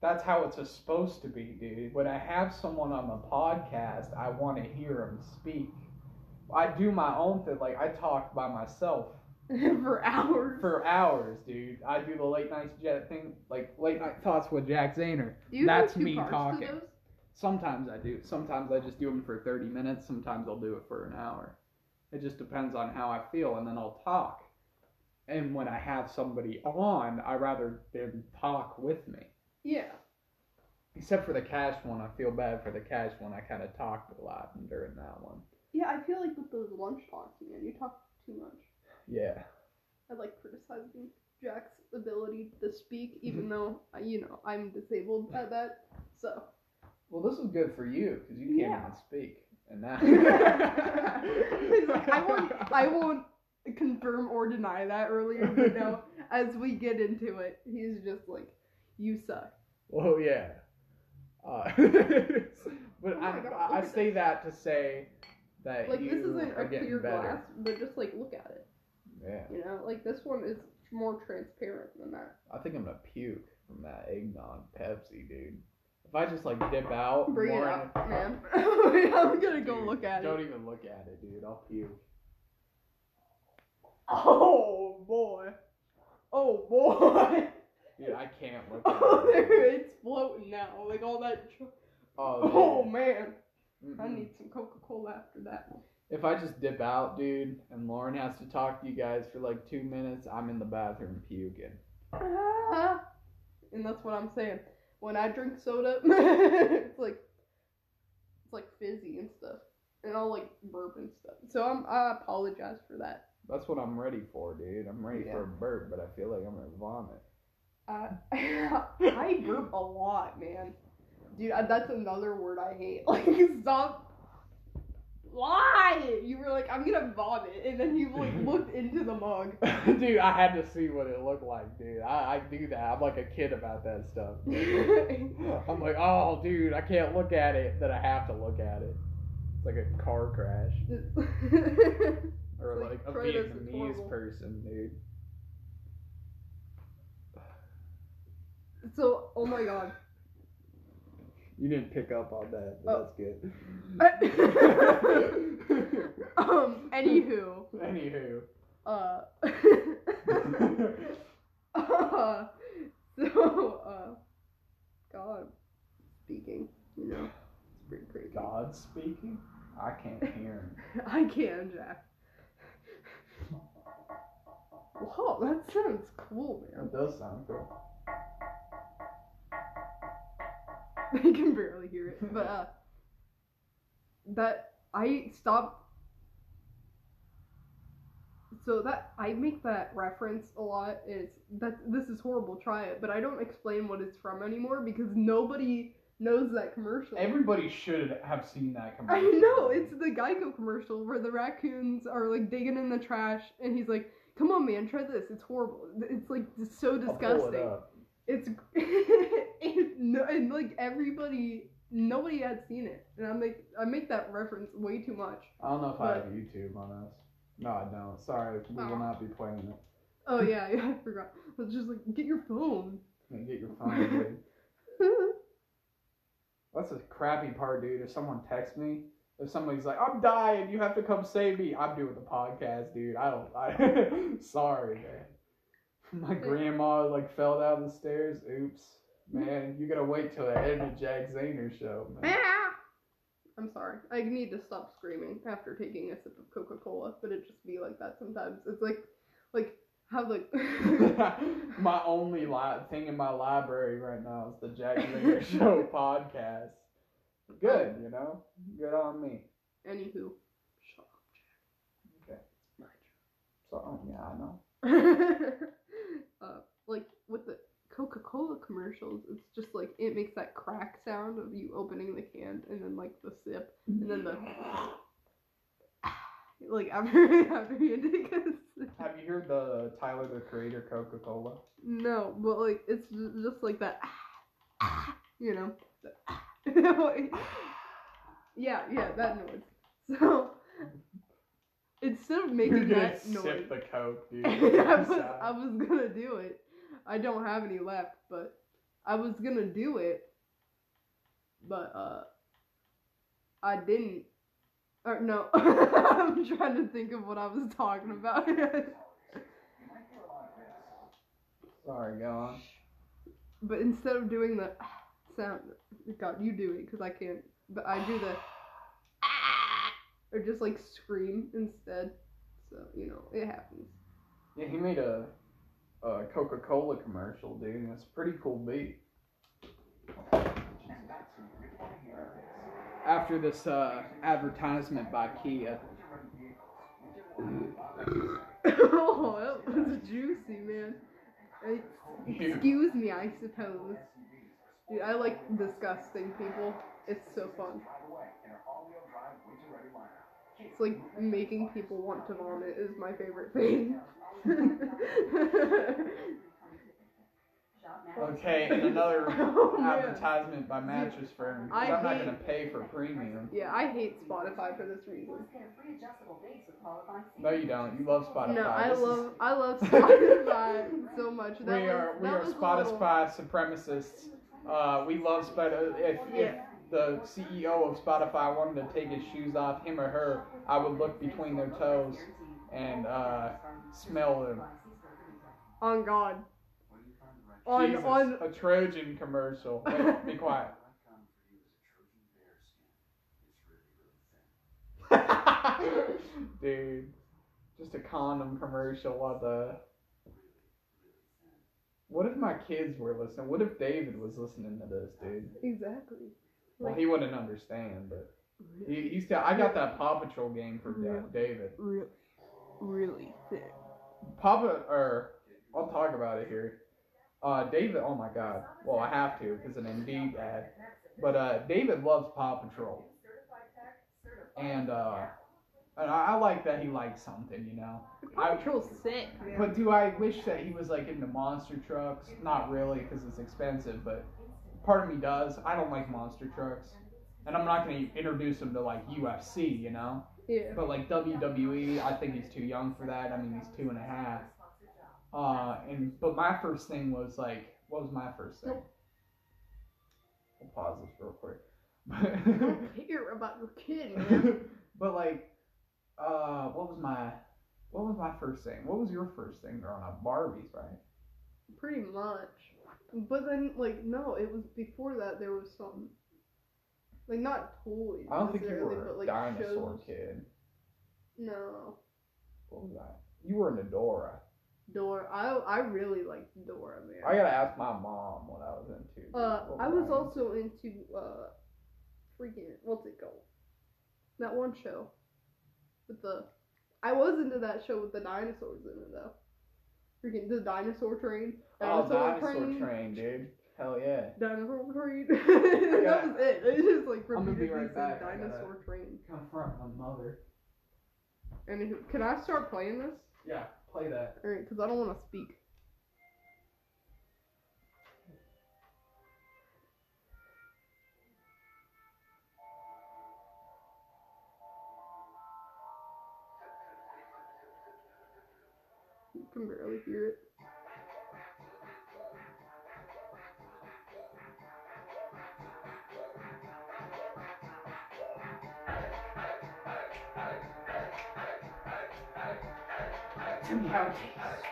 That's how it's supposed to be, dude. When I have someone on the podcast, I want to hear them speak. I do my own thing. Like I talk by myself for hours. for hours, dude. I do the late night jet thing, like late night thoughts with Jack Zahner. You That's me talking. Sometimes I do. Sometimes I just do them for 30 minutes. Sometimes I'll do it for an hour. It just depends on how I feel, and then I'll talk. And when I have somebody on, I rather them talk with me. Yeah. Except for the cash one, I feel bad for the cash one. I kind of talked a lot during that one. Yeah, I feel like with those lunch talks, man, you talk too much. Yeah. I like criticizing Jack's ability to speak, even though you know I'm disabled at that. So Well, this is good for you because you can't Yeah. even speak. And now. He's like, I won't, I won't confirm or deny that earlier, but no, as we get into it, he's just like, you suck. Well, yeah. Uh, but Oh I, God, I, I look at say that to say that Like this isn't a clear better. glass, but just like look at it. Yeah. You know, like this one is more transparent than that. I think I'm gonna puke from that eggnog Pepsi, dude. If I just like dip out, Bring it up, man. I'm gonna go Dude, look at it. Don't even look at it, dude. I'll puke. Oh boy. Oh boy. Dude, I can't look at Oh, it. dude. it's floating now. Like all that. Tr- Oh, oh man. I Mm-mm. need some Coca Cola after that. If I just dip out, dude, and Lauren has to talk to you guys for like two minutes, I'm in the bathroom puking. Ah. And that's what I'm saying. When I drink soda, it's like it's like fizzy and stuff, and I'll like burp and stuff. So I'm I apologize for that. That's what I'm ready for, dude. I'm ready Yeah. for a burp, but I feel like I'm gonna vomit. I I burp a lot, man. Dude, I- that's another word I hate. Like stop. Why? You were like, I'm gonna vomit, and then you like looked into the mug. dude, I had to see what it looked like, dude. I, I do that. I'm like a kid about that stuff. I'm like, oh, dude, I can't look at it. Then I have to look at it. It's like a car crash or like, like, a try this, it's Vietnamese person, dude. so, oh my god. You didn't pick up on that, but that's good. um. Anywho, Anywho. uh. uh so, uh. God, speaking, you know, it's pretty crazy. God speaking? I can't hear him. I can, Jack. Whoa, that sounds cool, man. That does sound cool. I can barely hear it, but uh, that I stop. So that I make that reference a lot. Is that this is horrible? Try it, but I don't explain what it's from anymore because nobody knows that commercial. Everybody should have seen that commercial. I know it's the Geico commercial where the raccoons are like digging in the trash, and he's like, "Come on, man, try this. It's horrible. It's like it's so I'll pull it disgusting." It's it, no, and like everybody, nobody had seen it, and I make I make that reference way too much. I don't know if I have YouTube on us. No, I don't. Sorry, we Oh. will not be playing it. Oh yeah, yeah, I forgot. It's just like get your phone. And get your phone, dude. That's the crappy part, dude. If someone texts me, if somebody's like, "I'm dying, you have to come save me," I'm doing the podcast, dude. I don't. I sorry, man. My grandma like fell down the stairs. Oops, man. You gotta wait till the end of Jack Zahner show, man. I'm sorry. I need to stop screaming after taking a sip of Coca Cola, but it just be like that sometimes. It's like, like how like. my only li- thing in my library right now is the Jack Zahner Show podcast. Good, you know, good on me. Anywho, shut up, Jack. Okay, my so yeah, I know. With the Coca Cola commercials, it's just like it makes that crack sound of you opening the can and then like the sip and then the like after after you take a sip. Have you heard the Tyler the Creator Coca Cola? No, but like it's just like that, you know. yeah, yeah, that noise. So instead of making that noise, sip the Coke, dude. I was I was gonna do it. I don't have any left, but I was gonna do it, but uh, I didn't. Or no, I'm trying to think of what I was talking about. Sorry, go on. but instead of doing the sound, God, you do it because I can't. But I do the or just like scream instead. So you know it happens. Yeah, he made a, a Coca Cola commercial, dude. and It's a pretty cool beat. After this uh, advertisement by Kia, oh, that was juicy, man. Excuse me, I suppose. Dude, I like disgusting people. It's so fun. It's like making people want to vomit is my favorite thing. okay, and another Oh, advertisement by Mattress Firm. I I'm not gonna pay for premium. Yeah, I hate Spotify for this reason. No, you don't. You love Spotify. No, I This is- love I love Spotify so much. That we was, are we are a little- Spotify supremacists. Uh, we love Spotify. If, if Yeah. the CEO of Spotify wanted to take his shoes off, him or her, I would look between their toes and uh, smell them. On God. On Jesus, on a Trojan commercial. Wait, be quiet. Dude, just a condom commercial. What the? What if my kids were listening? What if David was listening to this, dude? exactly. Well, he wouldn't understand, but he, he's. Still, I got that Paw Patrol game for Da- David. Re- really thick. Papa, or I'll talk about it here. Uh, David, oh my God. Well, I have to because an Indeed ad. But uh, David loves Paw Patrol, and uh, and I, I like that he likes something, you know. Paw Patrol's sick, man. But do I wish that he was like into monster trucks? Not really, because it's expensive. But part of me does. I don't like monster trucks, and I'm not going to introduce him to like UFC, you know. yeah. But like WWE, I think he's too young for that. I mean, he's two and a half. Uh, and but my first thing was like, what was my first thing? I'll pause this real quick. I don't care about your kid, man. but like, uh, what was my, what was my first thing? What was your first thing growing up? Barbies, right? Pretty much. But then, like, no, it was before that. There was some, like, not toys. I don't think you were a but, like, dinosaur shows. kid. No, What was that? You were an Adora. Dora. I I really liked Dora, man. I gotta ask my mom what I was into. Uh, I was I also into uh, freaking what's it called? That one show with the. I was into that show with the dinosaurs in it though. Freaking the dinosaur train. Oh, dinosaur train, dude. Hell yeah. Dinosaur train. That was it. It just like I'm gonna be repeatedly right said back. Dinosaur train. Confront my mother. And can I start playing this? Yeah, play that. Alright, because I don't want to speak. You can barely hear it. Tell me how it tastes.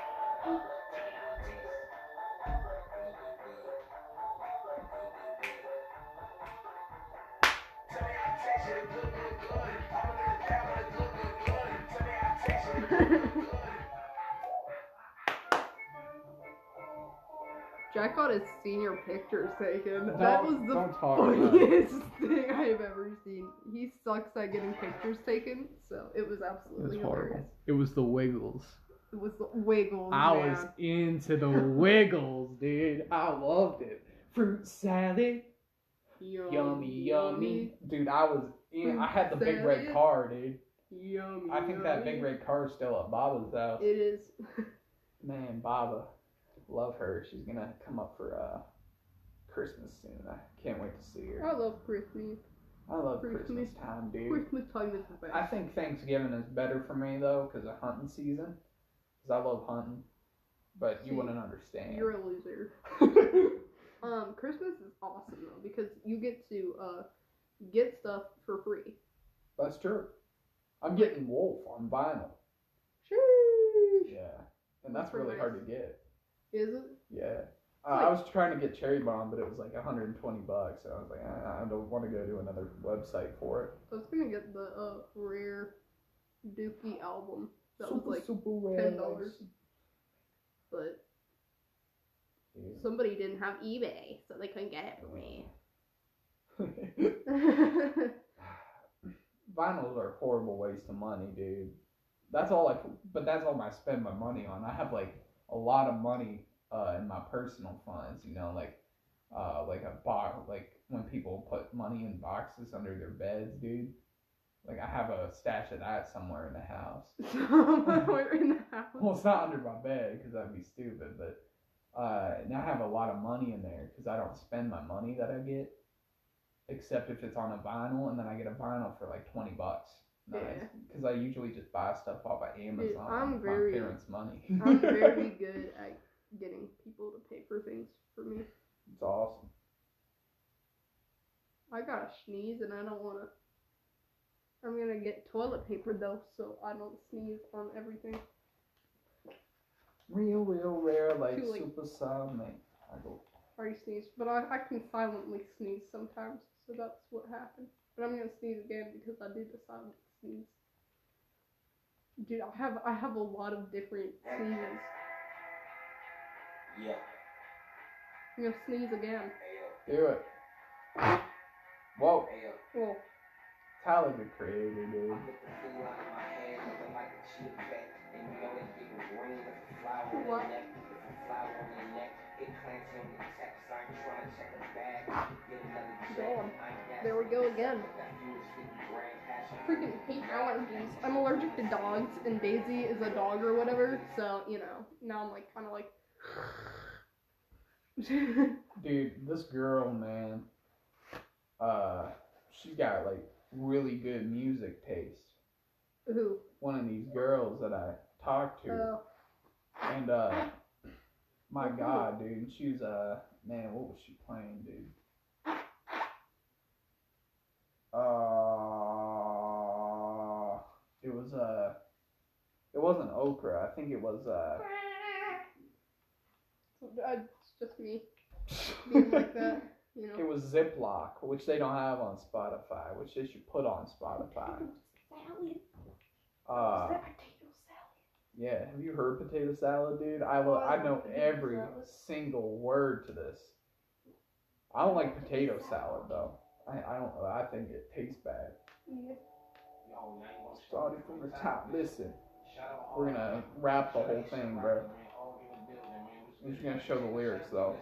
Jack got his senior pictures taken. Don't- that was the don't talk about it. funniest thing I've ever seen. He sucks at getting pictures taken, so it was absolutely hilarious. It was the Wiggles. It was the Wiggles. I man. was into the Wiggles, dude. I loved it. Fruit salad, yummy, yummy. Dude, I was in. I had the big red car, dude. Yummy. I think that big red car is still at Baba's house. It is. Man, Baba, love her. She's gonna come up for uh Christmas soon. I can't wait to see her. I love Christmas. I love Christmas. Christmas time, dude. Christmas time is the best. I think Thanksgiving is better for me though, because of hunting season. Because I love hunting, but you See, wouldn't understand. You're a loser. Um, Christmas is awesome though because you get to uh get stuff for free. That's true. I'm getting Wolf on vinyl. Sheesh. Yeah, and that's That's really hard to get. Is it? Yeah. Uh, I was trying to get Cherry Bomb, but it was like 120 bucks. So I was like, I, I don't want to go to another website for it. I was gonna get the uh rare Dookie album. That was like super $10. but Yeah. somebody didn't have eBay, so they couldn't get it for me. Vinyls are a horrible waste of money, dude. That's all I. But that's all I spend my money on. I have like a lot of money uh, in my personal funds. You know, like uh, like a box. Like when people put money in boxes under their beds, dude. Like I have a stash of that somewhere in the house. Somewhere in the house. Well, it's not under my bed because that'd be stupid. But uh, now I have a lot of money in there because I don't spend my money that I get, except if it's on a vinyl, and then I get a vinyl for like twenty bucks. Nice, Yeah. because I usually just buy stuff off of Amazon. I'm with very- my parents' money. I'm very good at getting people to pay for things for me. it's awesome. I got a sneeze and I don't wanna. I'm gonna get toilet paper though, so I don't sneeze on everything. Real, real rare, like Too late. super sonic. I go. already sneezed, but I, I can silently sneeze sometimes, so that's what happened. But I'm gonna sneeze again because I did the silent sneeze. Dude, I have I have a lot of different sneezes. Yeah. I'm gonna sneeze again. Hey Do it. Whoa, yo. Hey yo. Well, Tyler the creator, dude. I'm with the fool out of my hand, looking like a chip back. And you know they give a ring with a flower on What? their neck. With a flower on their neck. It clancy on the text. I ain't trying to check the bag. Get another check. Damn. I ain't got there we go again. Got viewers 50 grand. Freaking hate allergies. I'm allergic to dogs, and Daisy is a dog or whatever. So you know, now I'm like kind of like. Dude, this girl, man, uh, she's got like really good music taste. Who? One of these girls that I talked to, Uh, and uh, my God, dude, she was uh, man, what was she playing, dude? Uh, it was uh, it wasn't okra, I think it was uh. uh, it's just me being like that. You It was Ziploc, which they don't have on Spotify, which they should put on Spotify. Salad. Uh, potato salad? yeah, have you heard potato salad, dude? I lo- I know every single word to this. I don't like potato salad though. I, I don't. I think it tastes bad. Yeah. Yo, now you wanna Starting from the top. Listen, we're gonna rap the whole thing, bro. I'm just gonna show the lyrics though.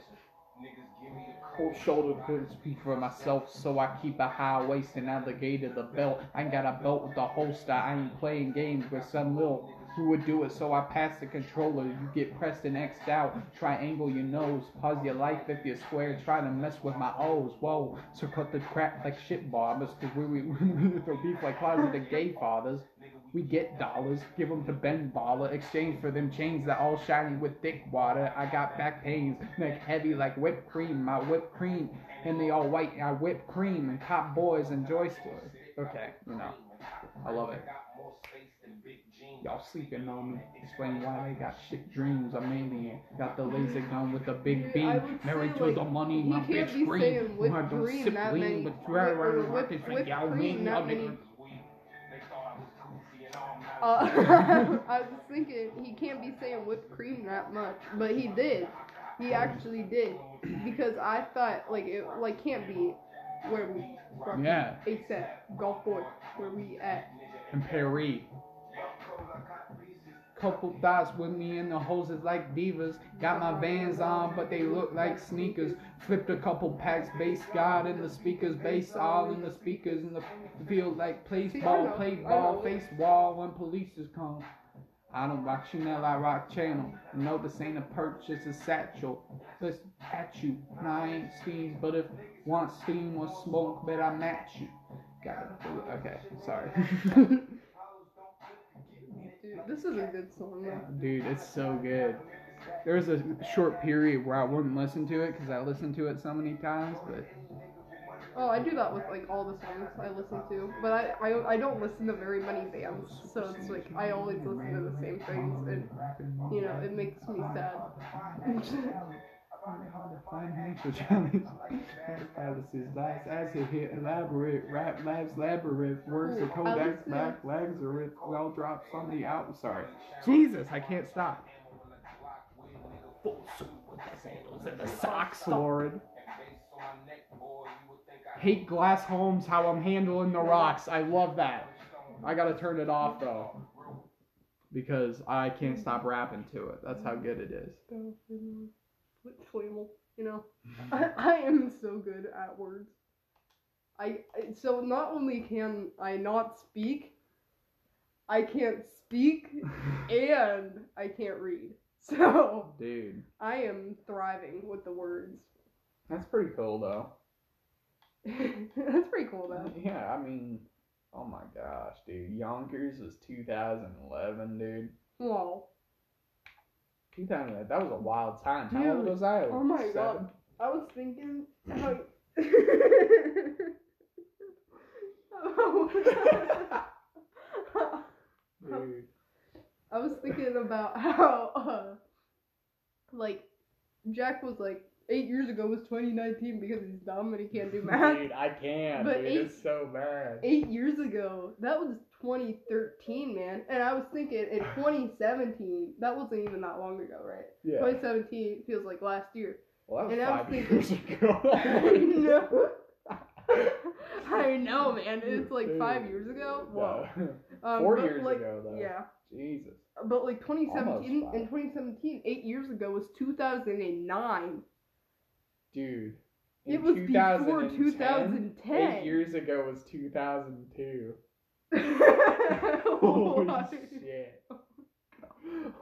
Cold shoulder could speak for myself, so I keep a high waist and alligator the belt. I ain't got a belt with a holster. I ain't playing games with some little who would do it, so I pass the controller. You get pressed and X'd out. Triangle your nose. Pause your life if you're square. Try to mess with my O's. Whoa. So cut the crap like shit bombers, cause we, we, we throw beef like closet the gay fathers. We get dollars, give them to Ben Baller, exchange for them chains that all shiny with thick water. I got back pains, neck heavy like whipped cream. My whipped cream, and they all white. I whipped cream and cop boys and joysters. Okay, you know, I love it. Y'all sleeping on me. Explain why they got shit dreams. I'm alien. Got the laser gun with the big beam. Married to like, the money, my bitch green. I don't sip lean, but whip- right, or right, right, whip- right, whipped y'all mean, many- nigga. Uh, I was thinking he can't be saying whipped cream that much, but he did. He actually did because I thought like it like can't be where we from. Yeah. ASAP Gulfport where we at. In Perry. Couple thoughts with me and the hoses like beavers. Got my vans on, but they look like sneakers. Flipped a couple packs, bass god in the speakers, bass all in the speakers in the field like I ball, play ball, face wall when police is come. I don't watch Chanel, I rock channel. No, this ain't a purchase, a satchel. Let's at you. And I ain't Steve, but if want steam or smoke, bet I match you. Got it. Okay, sorry. Dude, this is a good song, though. Dude, it's so good. There was a short period where I wouldn't listen to it because I listened to it so many times, but Oh, I do that with like all the songs I listen to, but I, I I don't listen to very many bands, so it's like I always listen to the same things, and you know it makes me sad. Financial challenge. Palaces, last acid hit, elaborate, rap labs, labyrinth, words of Kodak's back, with, well drop somebody out. Sorry. Jesus, I can't stop. The socks, Lauren. Hate glass homes, how I'm handling the rocks. I love that. I gotta turn it off though. Because I can't stop rapping to it. That's how good it is. Flannel, you know, mm-hmm. I, I am so good at words. I I- so not only can I not speak, I can't speak and I can't read. So Dude, I am thriving with the words. that's pretty cool though. That's pretty cool though. Yeah, I mean, oh my gosh, dude. Yonkers was 2011, dude. Wow. 2011, that was a wild time. How old was I? oh my Seven? God. I was thinking how. I was thinking about how, uh, like, Jack was like, eight years ago was 2019 because he's dumb and he can't do math. Dude, I can, But dude. eight- it's so bad. Eight years ago, that was 2013, man. And I was thinking in 2017, that wasn't even that long ago, right? Yeah. 2017 feels like last year. Well, that and was I was five thinking- years ago. I know. I know, man. It's like five years ago. Whoa. No. Um, Four years like, ago, though. Yeah. Jesus. But like 2017, Almost in 2017, eight years ago was 2009. Dude. It was before 2010, 2010. Eight years ago was 2002. Holy Holy shit.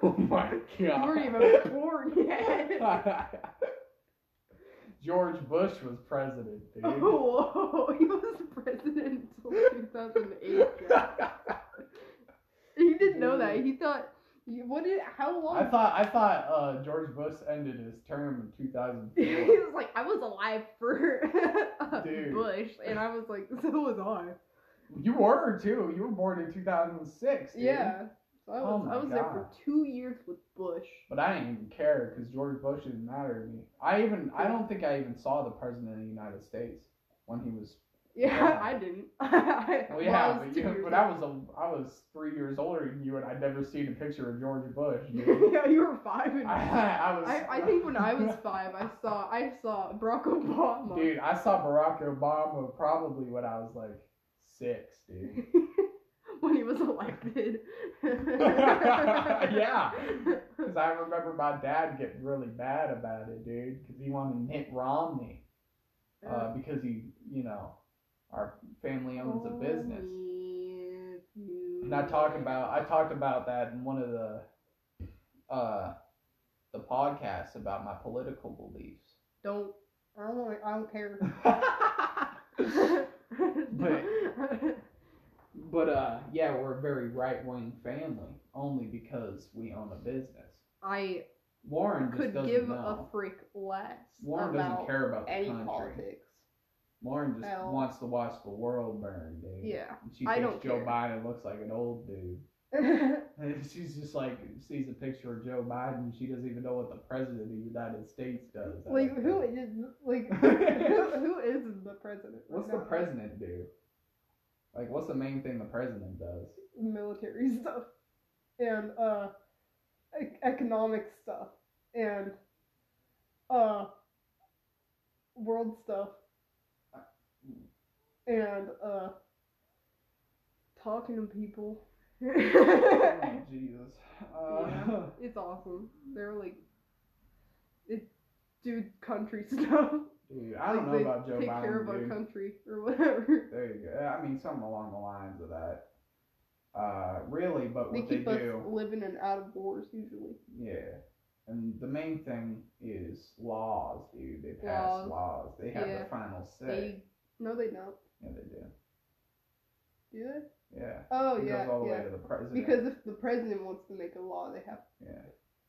Oh my god. You weren't even born yet. George Bush was president, dude. Oh, he was president until 2008. He didn't know that. He thought, what did, how long? I thought I thought uh, George Bush ended his term in he was like, I was alive for uh, Bush, and I was like, so was I. you were too. You were born in 2006. Dude. Yeah. So I Oh was, my I was there for two years with Bush. But I didn't even care because George Bush didn't matter to me. I even I don't think I even saw the president of the United States when he was. Yeah. I didn't. Well, yeah, I was but, you, but I was a, I was three years older than you, and I'd never seen a picture of George Bush. Yeah, you were five. And I, I was. I, I think when I was five, I saw I saw Barack Obama. Dude, I saw Barack Obama probably when I was like six, dude. when he was elected. Yeah. Because I remember my dad getting really mad about it, dude, because he wanted Mitt Romney. Uh, because he, you know, our family owns a business. And I talk about I talked about that in one of the uh the podcasts about my political beliefs. Don't. I don't. I don't care. But uh yeah, we're a very right wing family, only because we own a business. I Warren just could doesn't give know. a freak less Warren about doesn't care about the any country. politics. Warren just wants to watch the world burn, dude. Yeah. And she I thinks don't Joe care. Biden looks like an old dude. And she's just like sees a picture of Joe Biden. She doesn't even know what the president of the United States does. Like who is like who, who is the president? What's the president do? Like, what's the main thing the president does? military stuff and uh e- economic stuff and uh world stuff and uh talking to people Oh, Jesus. Uh, Yeah, it's awesome. They're like, it do country stuff. Dude, I don't like know about Joe take Biden. care of our country or whatever. There you go. I mean, something along the lines of that. Uh, really, but They what they keep us do, living and out of wars usually. yeah. And the main thing is laws, dude. They pass Laws. laws. They have Yeah. the final say. They no, they don't. Yeah, they do. Do they? Yeah. Oh it yeah, goes all the yeah. way to the president. Because if the president wants to make a law, they have. yeah.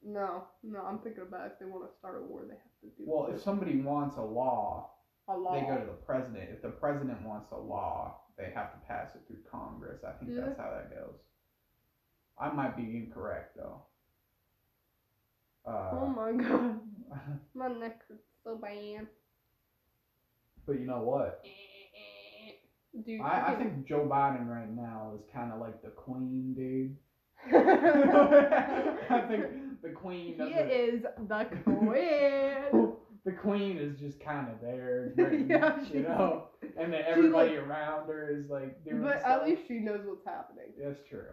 No, no, I'm thinking about if they want to start a war, they have to do. Well, if somebody wants a law, a law. they go to the president. If the president wants a law, they have to pass it through Congress. I think Yeah. that's how that goes. I might be incorrect though. Uh, oh my god, my neck is so bad. but you know what? I, I think Joe Biden right now is kind of like the queen, dude. I think the queen doesn't. is the queen. the queen is just kind of there, Britain, Yeah, you know, and then everybody like- around her is like doing but stuff. at least she knows what's happening. that's true.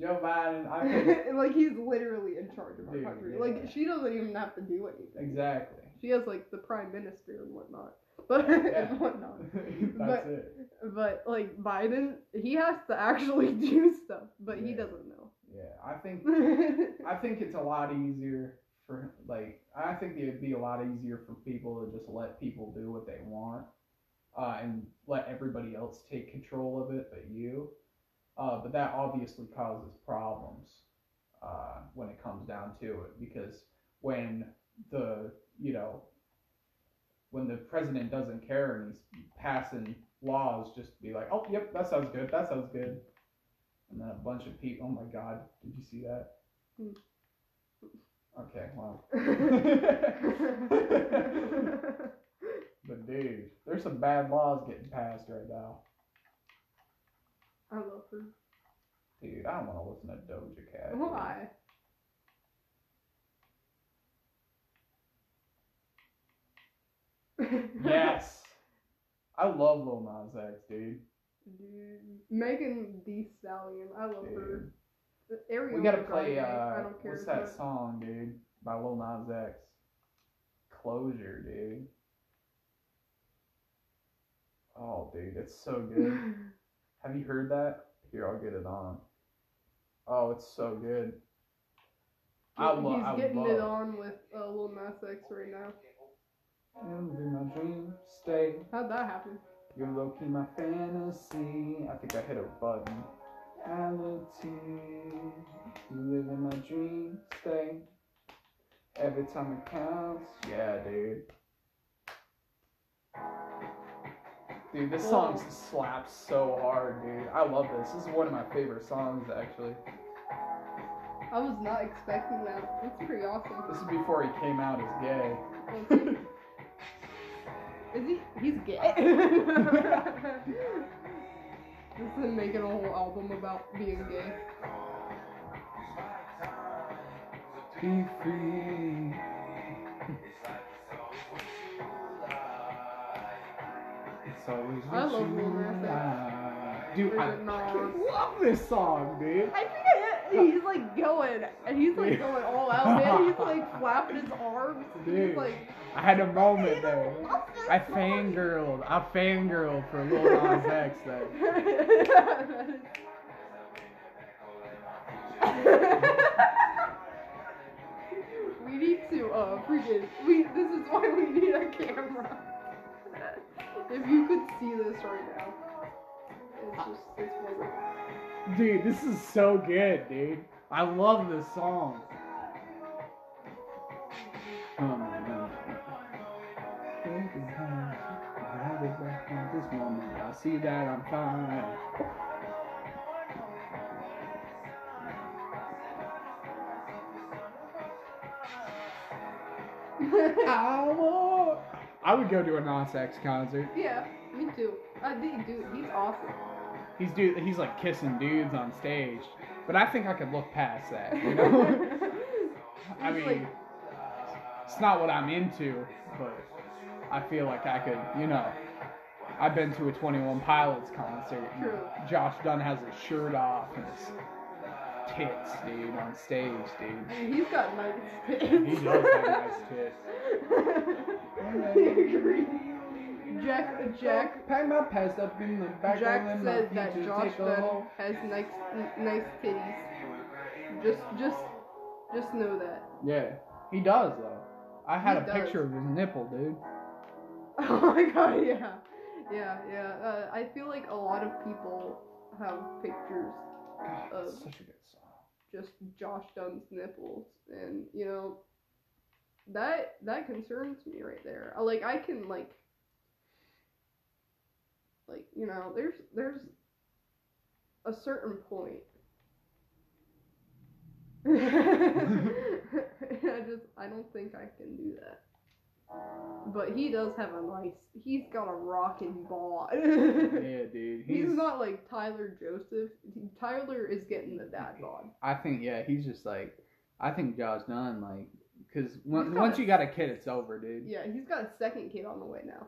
Joe Biden, I like he's literally in charge of our Dude, country. yeah. Like she doesn't even have to do anything. exactly. She has like the prime minister and whatnot, but Yeah. and whatnot. that's But- it. But like Biden, he has to actually do stuff, but he doesn't know. Yeah, I think I think it's a lot easier for like I think it'd be a lot easier for people to just let people do what they want, uh, and let everybody else take control of it, but you. Uh, but that obviously causes problems uh, when it comes down to it because when the you know when the president doesn't care and he's passing laws just to be like oh yep that sounds good that sounds good and then a bunch of people oh my god did you see that Hmm. okay well but dude there's some bad laws getting passed right now I love her. dude i don't want to listen to doja cat. Why? Yes i love lil nas x dude Dude, Megan Thee Stallion, I love her. Dude. We gotta play uh I don't care. what's that but- song dude by lil nas x closure dude oh dude it's so good Have you heard that? Here, I'll get it on. Oh, it's so good. I He's love. I getting love. it on with uh, Lil Nas X right now. And in my dream stay. How'd that happen? You're low key my fantasy. I think I hit a button. Reality. You live in my dream stay. Every time it counts. Yeah, dude. Dude, this song slaps so hard, dude. I love this. This is one of my favorite songs, actually. I was not expecting that. That's pretty awesome. This is before he came out as gay. Let's see. Is he? He's gay. this is making a whole album about being gay. Be free. It's always I what love you Lil Nas X. like. Dude, I Or is it not? fucking love this song, dude. He's like going, and he's like going all out, man. He's like flapping his arms. Dude. He's like, I had a moment there. I fangirled. I fangirled for Lil Nas X there. we need to uh freaking we this is why we need a camera. if you could see this right now. It's just it's wonderful. Dude, this is so good, dude. I love this song. Oh my god. This moment, I see that I'm fine. I want- I would go to a Nas X concert. yeah, me too. I think dude, he's awesome. He's dude. He's like kissing dudes on stage, but I think I could look past that. You know, I mean, it's not what I'm into, but I feel like I could. You know, I've been to a Twenty One Pilots concert. True. Josh Dun has his shirt off, and it's tits, dude, on stage, dude. He's got nice tits. He does have nice tits. Jack, Jack, Pack my pants up in the back. Jack all in my said that Josh Dun has nice, nice titties. Just, just, just know that. Yeah, he does though. I had He a does. picture of his nipple, dude. Oh my god, yeah, yeah, yeah. Uh, I feel like a lot of people have pictures God, Of- such a good song. just Josh Dun's nipples, and you know, that that concerns me right there. Like I can like, like you know, there's there's a certain point. I just I don't think I can do that. But he does have a nice. He's got a rocking bod. Yeah, dude. He's, He's. not like Tyler Joseph. Tyler is getting the dad bod. I think yeah, he's just like. I think Josh Dun like, cause once got once a- you got a kid, it's over, dude. Yeah, he's got a second kid on the way now.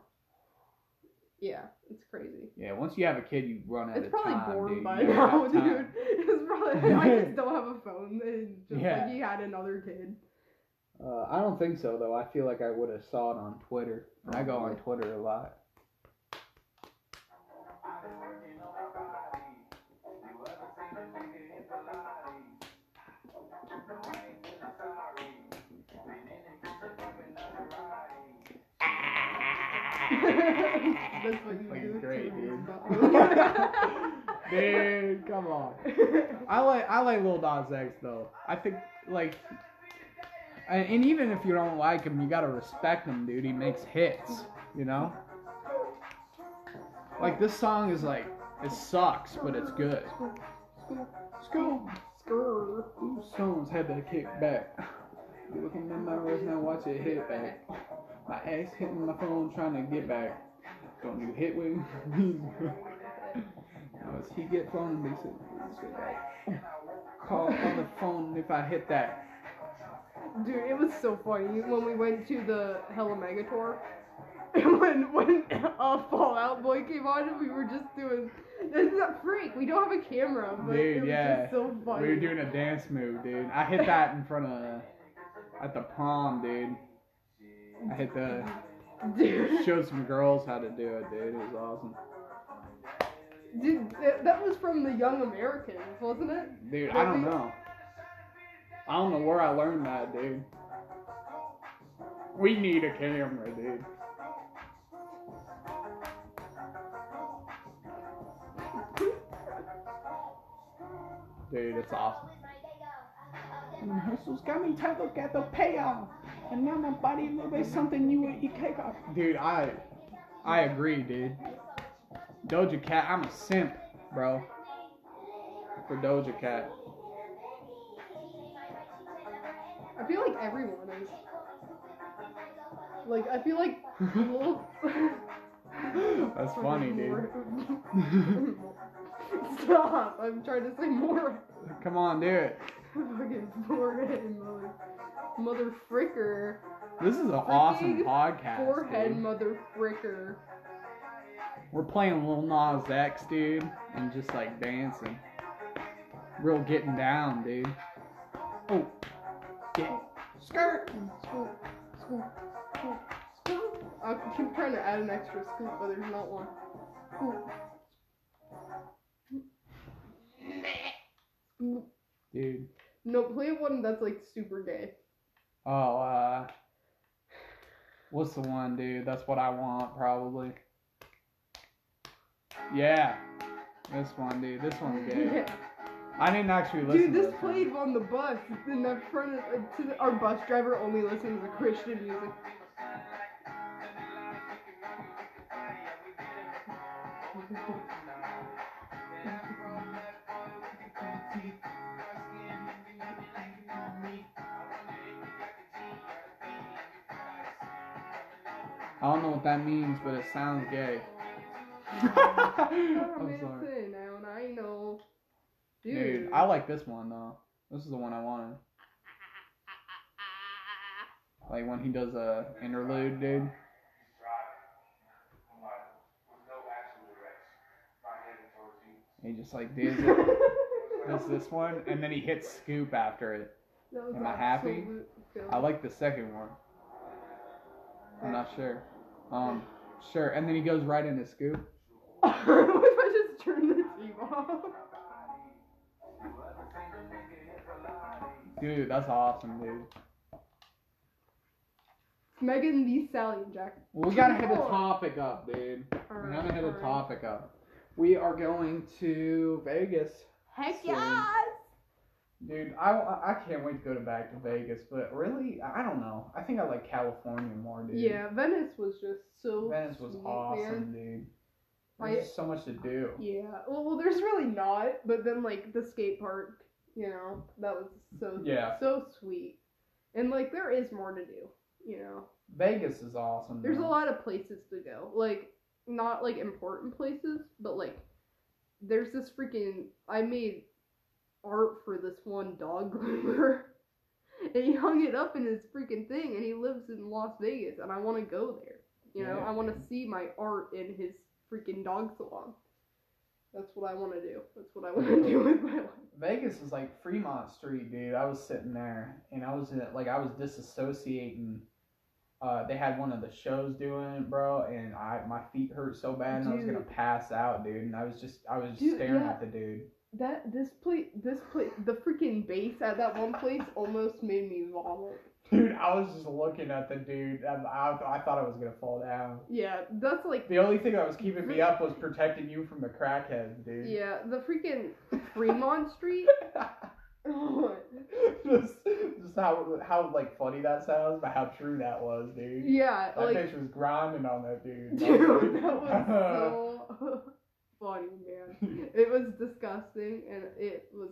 Yeah, it's crazy. Yeah, once you have a kid, you run out It's of probably time, born dude. by You don't now, dude. It's probably I just don't have a phone. And just Yeah. like he had another kid. Uh, I don't think so though. I feel like I would have saw it on Twitter. I go on Twitter a lot. That's what you Fucking do. great, dude. Dude, come on. I like I like Lil Nas X though. I think like, and, and even if you don't like him, you gotta respect him, dude. He makes hits, you know. Like this song is like it sucks, but it's good. School. School. Ooh, Stones had that kick back. Looking at my wrist now, watch it hit back. My ex hitting my phone trying to get back. Don't you hit with me? Now as he get phone, they said. Call on the phone if I hit that. Dude, it was so funny when we went to the Hella Mega tour. And when when uh, Fall Out Boy came on, and we were just doing this is a freak. We don't have a camera, but it was yeah. just so funny. We were doing a dance move, dude. I hit that in front of, at the prom, dude. I hit the, Dude, showed some girls how to do it, dude. It was awesome. dude, that, that was from the Young Americans, wasn't it? Dude, I don't know. I don't know where I learned that, dude. We need a camera, dude. Dude, it's awesome. And hustle's got me look at the payoff. And now my body look like something you ain't eat cake off. Dude, I I agree, dude. Doja Cat, I'm a simp, bro. For Doja Cat. I feel like everyone is. Like, I feel like little. That's funny, dude. Stop! I'm trying to say more. Come on, do it. Fucking forehead, mother, mother fricker. This is an awesome podcast. Forehead, dude. mother fricker. We're playing Lil Nas X, dude, and just like dancing. Real getting down, dude. Oh, get skirt. I keep trying to add an extra scoop, but there's not one. Dude. No, play one that's like super gay. Oh, uh, what's the one, dude? That's what I want, probably. Yeah, this one, dude. This one's gay. I didn't actually listen. Dude, to this this played on the bus, and the front of, uh, to the, our bus driver only listens to Christian music. I don't know what that means, but it sounds gay. I'm sorry. now, I know. Dude, Dude, I like this one though. This is the one I wanted. Like when he does a interlude, dude. He just like does it. That's this one, and then he hits scoop after it. Am I happy? film. I like the second one. I'm not sure. Um, sure. And then he goes right into scoop. what if I just turn the TV off? Dude, that's awesome, dude. Megan Thee Stallion Jack. Well, we gotta hit the topic up, dude. We gotta hit the alright. topic up. We are going to Vegas. Heck Soon. yes! Dude, I, I can't wait to go to back to Vegas, but really, I don't know. I think I like California more, dude. Yeah, Venice was just so. Venice was sweet, awesome, man. dude. There's so much to do. Yeah, well, well, there's really not, but then like the skate park, you know, that was so Yeah. so sweet, and like there is more to do, you know. Vegas is awesome. There's a lot of places to go, like not like important places, but like there's this freaking I made art for this one dog groomer. And he hung it up in his freaking thing, and he lives in Las Vegas, and I want to go there. You know, Yeah, I want to see my art in his freaking dog salon. That's what I want to do. That's what I want to do with my life. Vegas is like Fremont Street, dude. I was sitting there and I was in, like, I was disassociating. Uh, they had one of the shows doing it, bro, and I my feet hurt so bad, and I was gonna pass out, dude. And I was just, I was just Dude, staring yeah. at the dude. That this place, this place, the freaking base at that one place almost made me vomit. Dude, I was just looking at the dude, and I, I thought I was gonna fall down. Yeah, that's like The only thing that was keeping me up was protecting you from the crackheads, dude. yeah, the freaking Fremont Street. Just, just how how like funny that sounds, but how true that was, dude. yeah, That like bitch was grinding on that dude. dude, that was so funny, man. It was disgusting and it was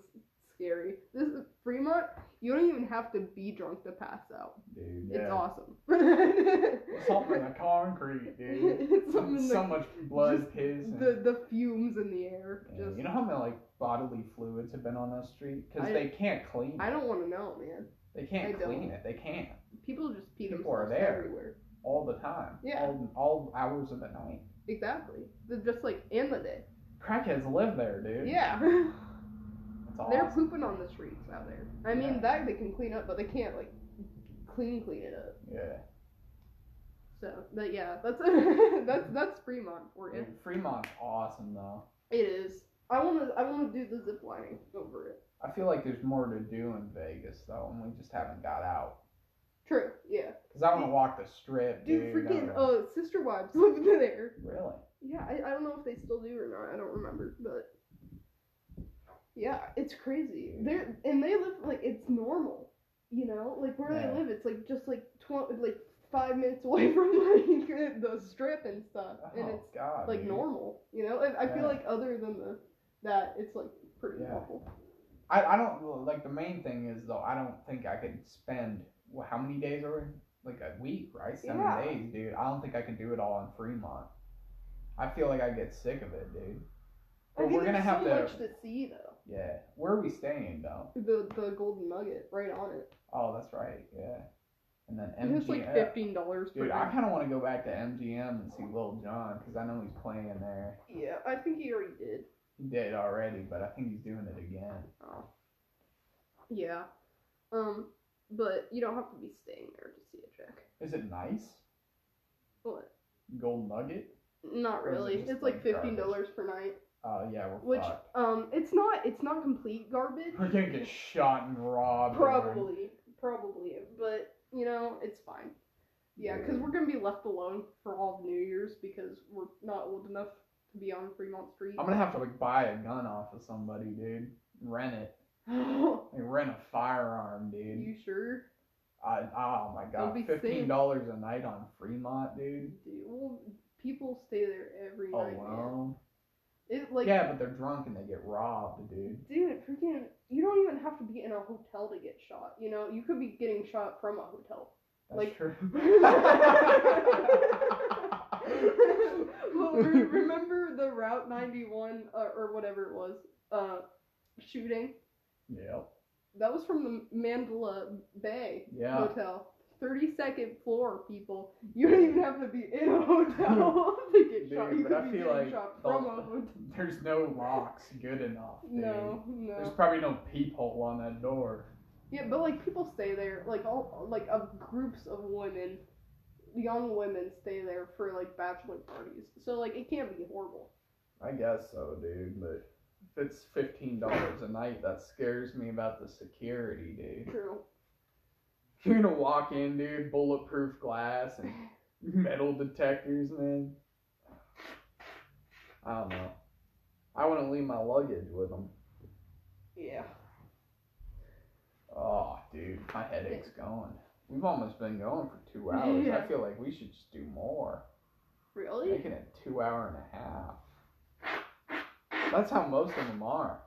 scary. This is Fremont. You don't even have to be drunk to pass out. dude. It's yeah. awesome. Something in the concrete, dude. it's something so the, much blood, piss. And, the the fumes in the air. Yeah, Just you know how many like bodily fluids have been on that street because they can't clean. I it. don't want to know, man. They can't I clean don't. it. They can't People just pee People are themselves there. everywhere. all the time. Yeah. All, all hours of the night. Exactly. They're just like in the day. Crackheads live there, dude. Yeah. That's awesome. They're pooping on the streets out there. I mean, Yeah. that they can clean up, but they can't like clean clean it up. Yeah. So, but yeah, that's that's that's Fremont for you. Dude, Fremont's awesome though. It is. I want to I want to do the zip lining over it. I feel like there's more to do in Vegas though, and we just haven't got out. True. Yeah. Cause I want to walk the strip, Dude, dude. freaking uh, sister wives live there. Really? Yeah, I, I don't know if they still do or not. I don't remember, but yeah, it's crazy. They're and they live like it's normal, you know, like where Yeah. they live. It's like just like tw- like five minutes away from like the strip and stuff, and oh it's God. like dude. normal, you know. And I Yeah. feel like other than the that, it's like pretty Yeah. normal. I, I don't like the main thing is though I don't think I could spend wh- how many days are we? like a week right seven Yeah. days dude I don't think I could do it all in Fremont I feel like I get sick of it dude but we're gonna have so to much to see though. yeah where are we staying though The the golden nugget right on it. oh that's right yeah and then And it's like fifteen dollars dude I kind of want to go back to MGM and see Lil Jon because I know he's playing there Yeah, I think he already did. he did already but I think he's doing it again Oh. Yeah. Um, but you don't have to be staying there to see a Jack. is it nice What? Gold Nugget Not is it really. It's like fifteen dollars per night. oh yeah we're Which fucked. um it's not it's not complete garbage. We're gonna get shot and robbed. Probably. Probably. But you know, it's fine. Yeah, because we're gonna be left alone for all of New Year's because we're not old enough to be on Fremont Street. I'm gonna have to like buy a gun off of somebody, dude. Rent it. Like, rent a firearm, dude. You sure? I, oh my god, be fifteen dollars a night on Fremont, dude. Dude, well, people stay there every night. Alone. It like yeah, but they're drunk and they get robbed, dude. Dude, freaking, you don't even have to be in a hotel to get shot. You know, you could be getting shot from a hotel. That's Like- true. well, re- remember the Route 91 uh, or whatever it was uh, shooting? Yep. That was from the Mandalay Bay Yeah. Hotel. 32nd floor, people. You don't even have to be in a hotel to get Dude, shot. You but I be feel like shot the- from a hotel. There's no locks good enough. Dude. No, There's probably no peephole on that door. Yeah, but like people stay there, like all like of groups of women, young women stay there for like bachelor parties. So like it can't be horrible. I guess so, dude. But it's fifteen dollars a night, that scares me about the security, dude. True. You're gonna walk in, dude, bulletproof glass and metal detectors, man. I don't know. I wouldn't leave my luggage with them. Yeah. Oh, dude, my headache's going. We've almost been going for two hours. Yeah. I feel like we should just do more. Really? Making it two hour and a half. That's how most of them are.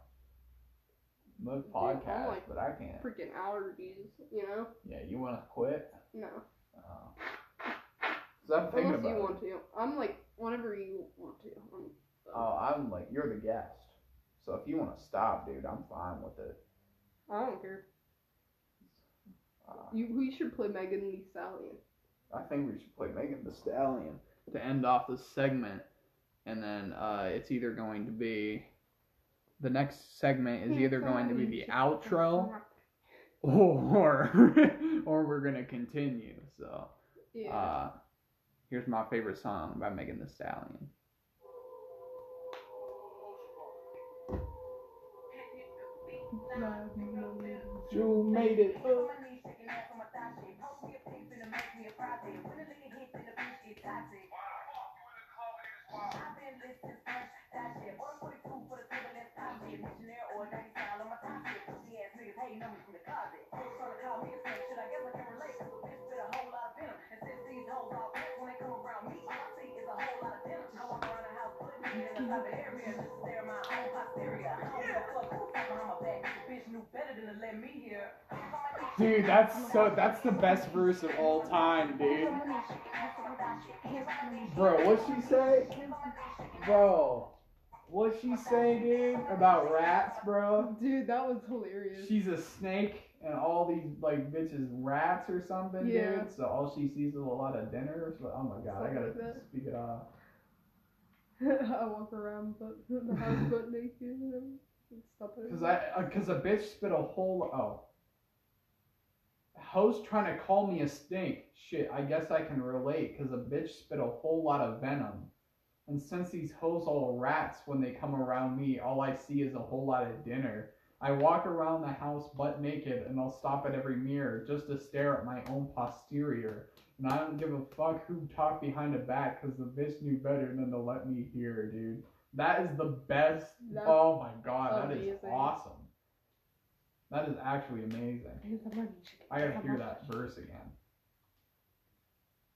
Most Dude, I'm podcasts, like- but I can't. Freaking allergies, you know? Yeah, you want to quit? No. Oh. Cause I'm thinking Unless about you it. want to. I'm like whenever you want to. I'm, Oh, I'm like, you're the guest. So if you want to stop, dude, I'm fine with it. I don't care. Uh, You we should play Megan Thee Stallion. I think we should play Megan Thee Stallion to end off this segment, and then uh, it's either going to be the next segment is either going to be the outro or or we're gonna continue. So Yeah. uh, here's my favorite song by Megan Thee Stallion. You made it. Dude, that's so that's the best verse of all time, dude. Bro, what'd she say? Bro, what'd she saying, dude? About rats, bro? Dude, that was hilarious. She's a snake and all these like bitches rats or something, Yeah. dude. So all she sees is a lot of dinner. So oh my god, I gotta like speak it off. I walk around but the house butt naked and stop it. Cause I, uh, cause a bitch spit a whole oh. Host trying to call me a stink. Shit, I guess I can relate. Cause a bitch spit a whole lot of venom. And since these hoes all rats, when they come around me, all I see is a whole lot of dinner. I walk around the house butt naked, and I'll stop at every mirror just to stare at my own posterior. And I don't give a fuck who talked behind the back, cause the bitch knew better than to let me hear, dude. That is the best. That's oh my god, that is awesome. That is actually amazing. I gotta hear that verse again.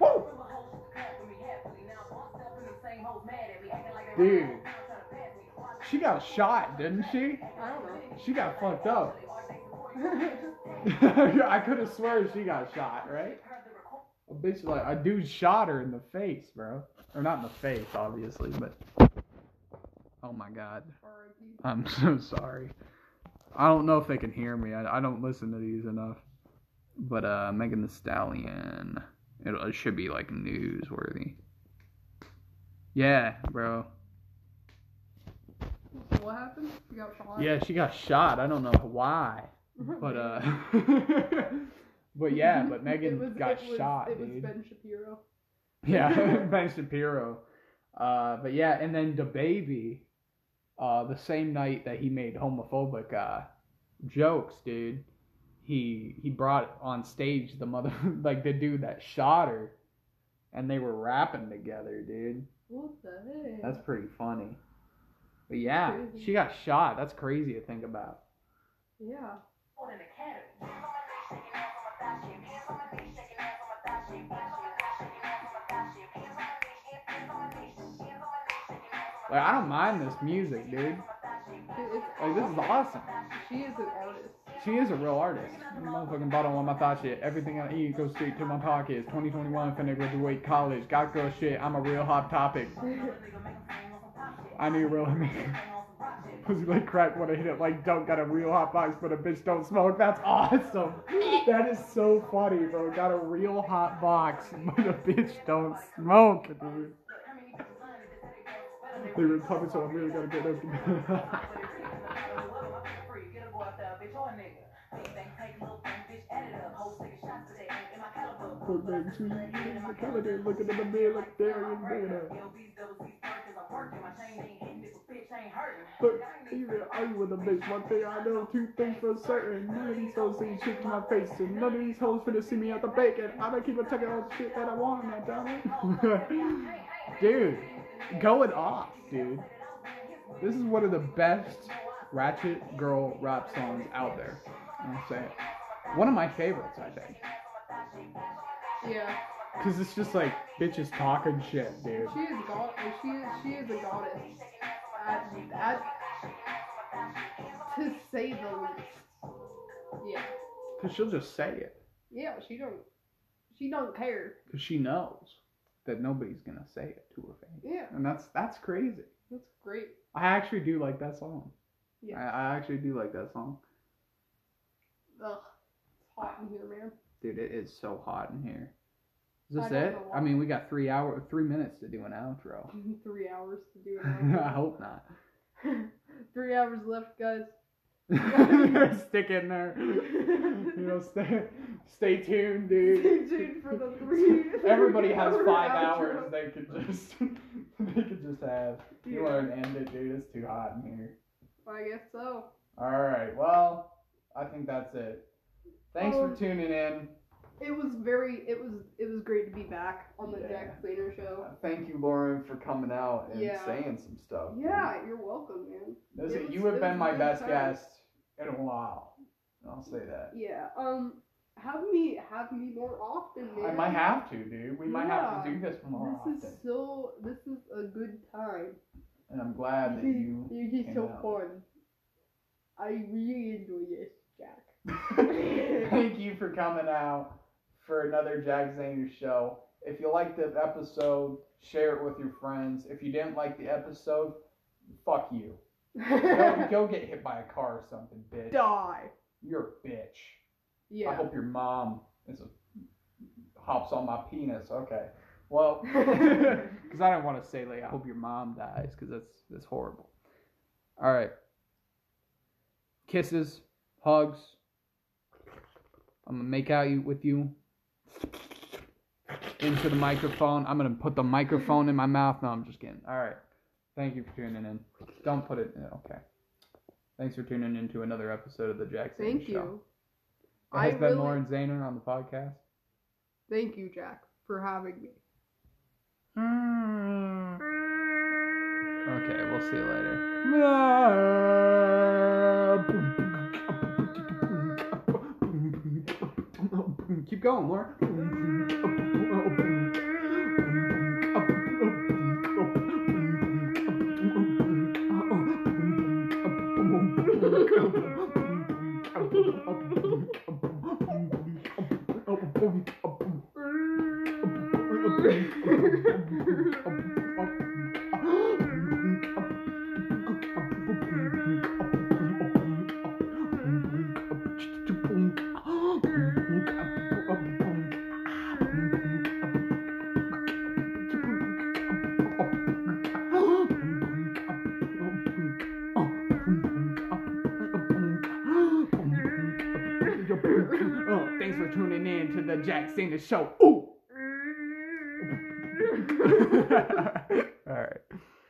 Woo! Dude. She got shot, didn't she? I don't know. She got fucked up. I could have sworn she got shot, right? A bitch like a dude shot her in the face, bro. Or not in the face, obviously, but oh my god, I'm so sorry. I don't know if they can hear me. I, I don't listen to these enough. But uh, Megan Thee Stallion, it, it should be like newsworthy. Yeah, bro. What happened? You got shot? Yeah, she got shot. I don't know why, but uh, but yeah, but Megan was- got was- shot, It was dude. Ben Shapiro. Yeah, Ben Shapiro. Uh, but yeah, and then the baby, uh, the same night that he made homophobic uh, jokes, dude, he he brought on stage the mother like the dude that shot her, and they were rapping together, dude. What the heck? That's pretty funny. But yeah, she got shot. That's crazy to think about. yeah. Like I don't mind this music, dude. It- it's Like this is awesome. She is an artist. She is a real artist. Motherfucking bottle on my thought shit. Everything I eat goes straight to my pockets. 2021 finna graduate college. Got girl shit. I'm a real hot topic. I need a real Pussy like crack when I hit it like don't got a real hot box but a bitch don't smoke. That's awesome. That is so funny, bro. Got a real hot box but a bitch don't smoke, dude. They were talking so I really gotta get up. Look back, sweet. The calendar looking at the man like Darius Banner. Look, even argue with a bitch. One thing I know, two things for certain. None of these hoes saying shit to my face, and none of these hoes finna see me at the bacon. I'ma keep on taking all the shit that I want, now, dummy. dude, going off, dude. This is one of the best Ratchet Girl rap songs out there. I'll say it. One of my favorites, I think. Yeah. Cause it's just like bitches talking shit, dude. She is god. She is. She is a goddess. At, at, to say the least. Yeah. Cause she'll just say it. Yeah. She don't. She don't care. Cause she knows that nobody's gonna say it to her face. Yeah. And that's that's crazy. That's great. I actually do like that song. Yeah. I, I actually do like that song. Ugh. It's hot in here, man. Dude, it is so hot in here. Is this I it? I mean, we got three hour, three minutes to do an outro. Three hours to do an outro. I hope not. Three hours left, guys. Stick in there. You know, stay, stay tuned, dude. Stay tuned for the three. Everybody has five hours they could just they could just have. You Yeah. want to end it, dude? It's too hot in here. I guess so. All right. Well, I think that's it. Thanks for Um, tuning in. It was very. It was. It was great to be back on the Yeah. Jack Slater show. Uh, Thank you, Lauren, for coming out and Yeah. saying some stuff. Yeah, you're welcome, man. Listen, was- you have been my best time. guest in a while. I'll say that. Yeah. Um. Have me. Have me more often, man. I might have to, dude. We might have to do this more This often. This is so. This is a good time. And I'm glad that you. You're just so out. fun. I really enjoy this, Jack. Thank you for coming out for another Jack Zahner show. If you liked the episode, share it with your friends. If you didn't like the episode, fuck you. Go, go get hit by a car or something, bitch. Die. You're a bitch. Yeah. I hope your mom is a, hops on my penis. Okay. Well, because I don't want to say like I hope your mom dies because that's that's horrible. All right. Kisses, hugs. I'm gonna make out you with you into the microphone. I'm gonna put the microphone in my mouth. No, I'm just kidding. All right. Thank you for tuning in. Don't put it. Okay. Thanks for tuning in to another episode of the Jack Zane Thank Show. you. It has I been really- Lauren Zahner on the podcast. Thank you, Jack, for having me. Okay, we'll see you later. Keep going, Lauren. Mm. Show.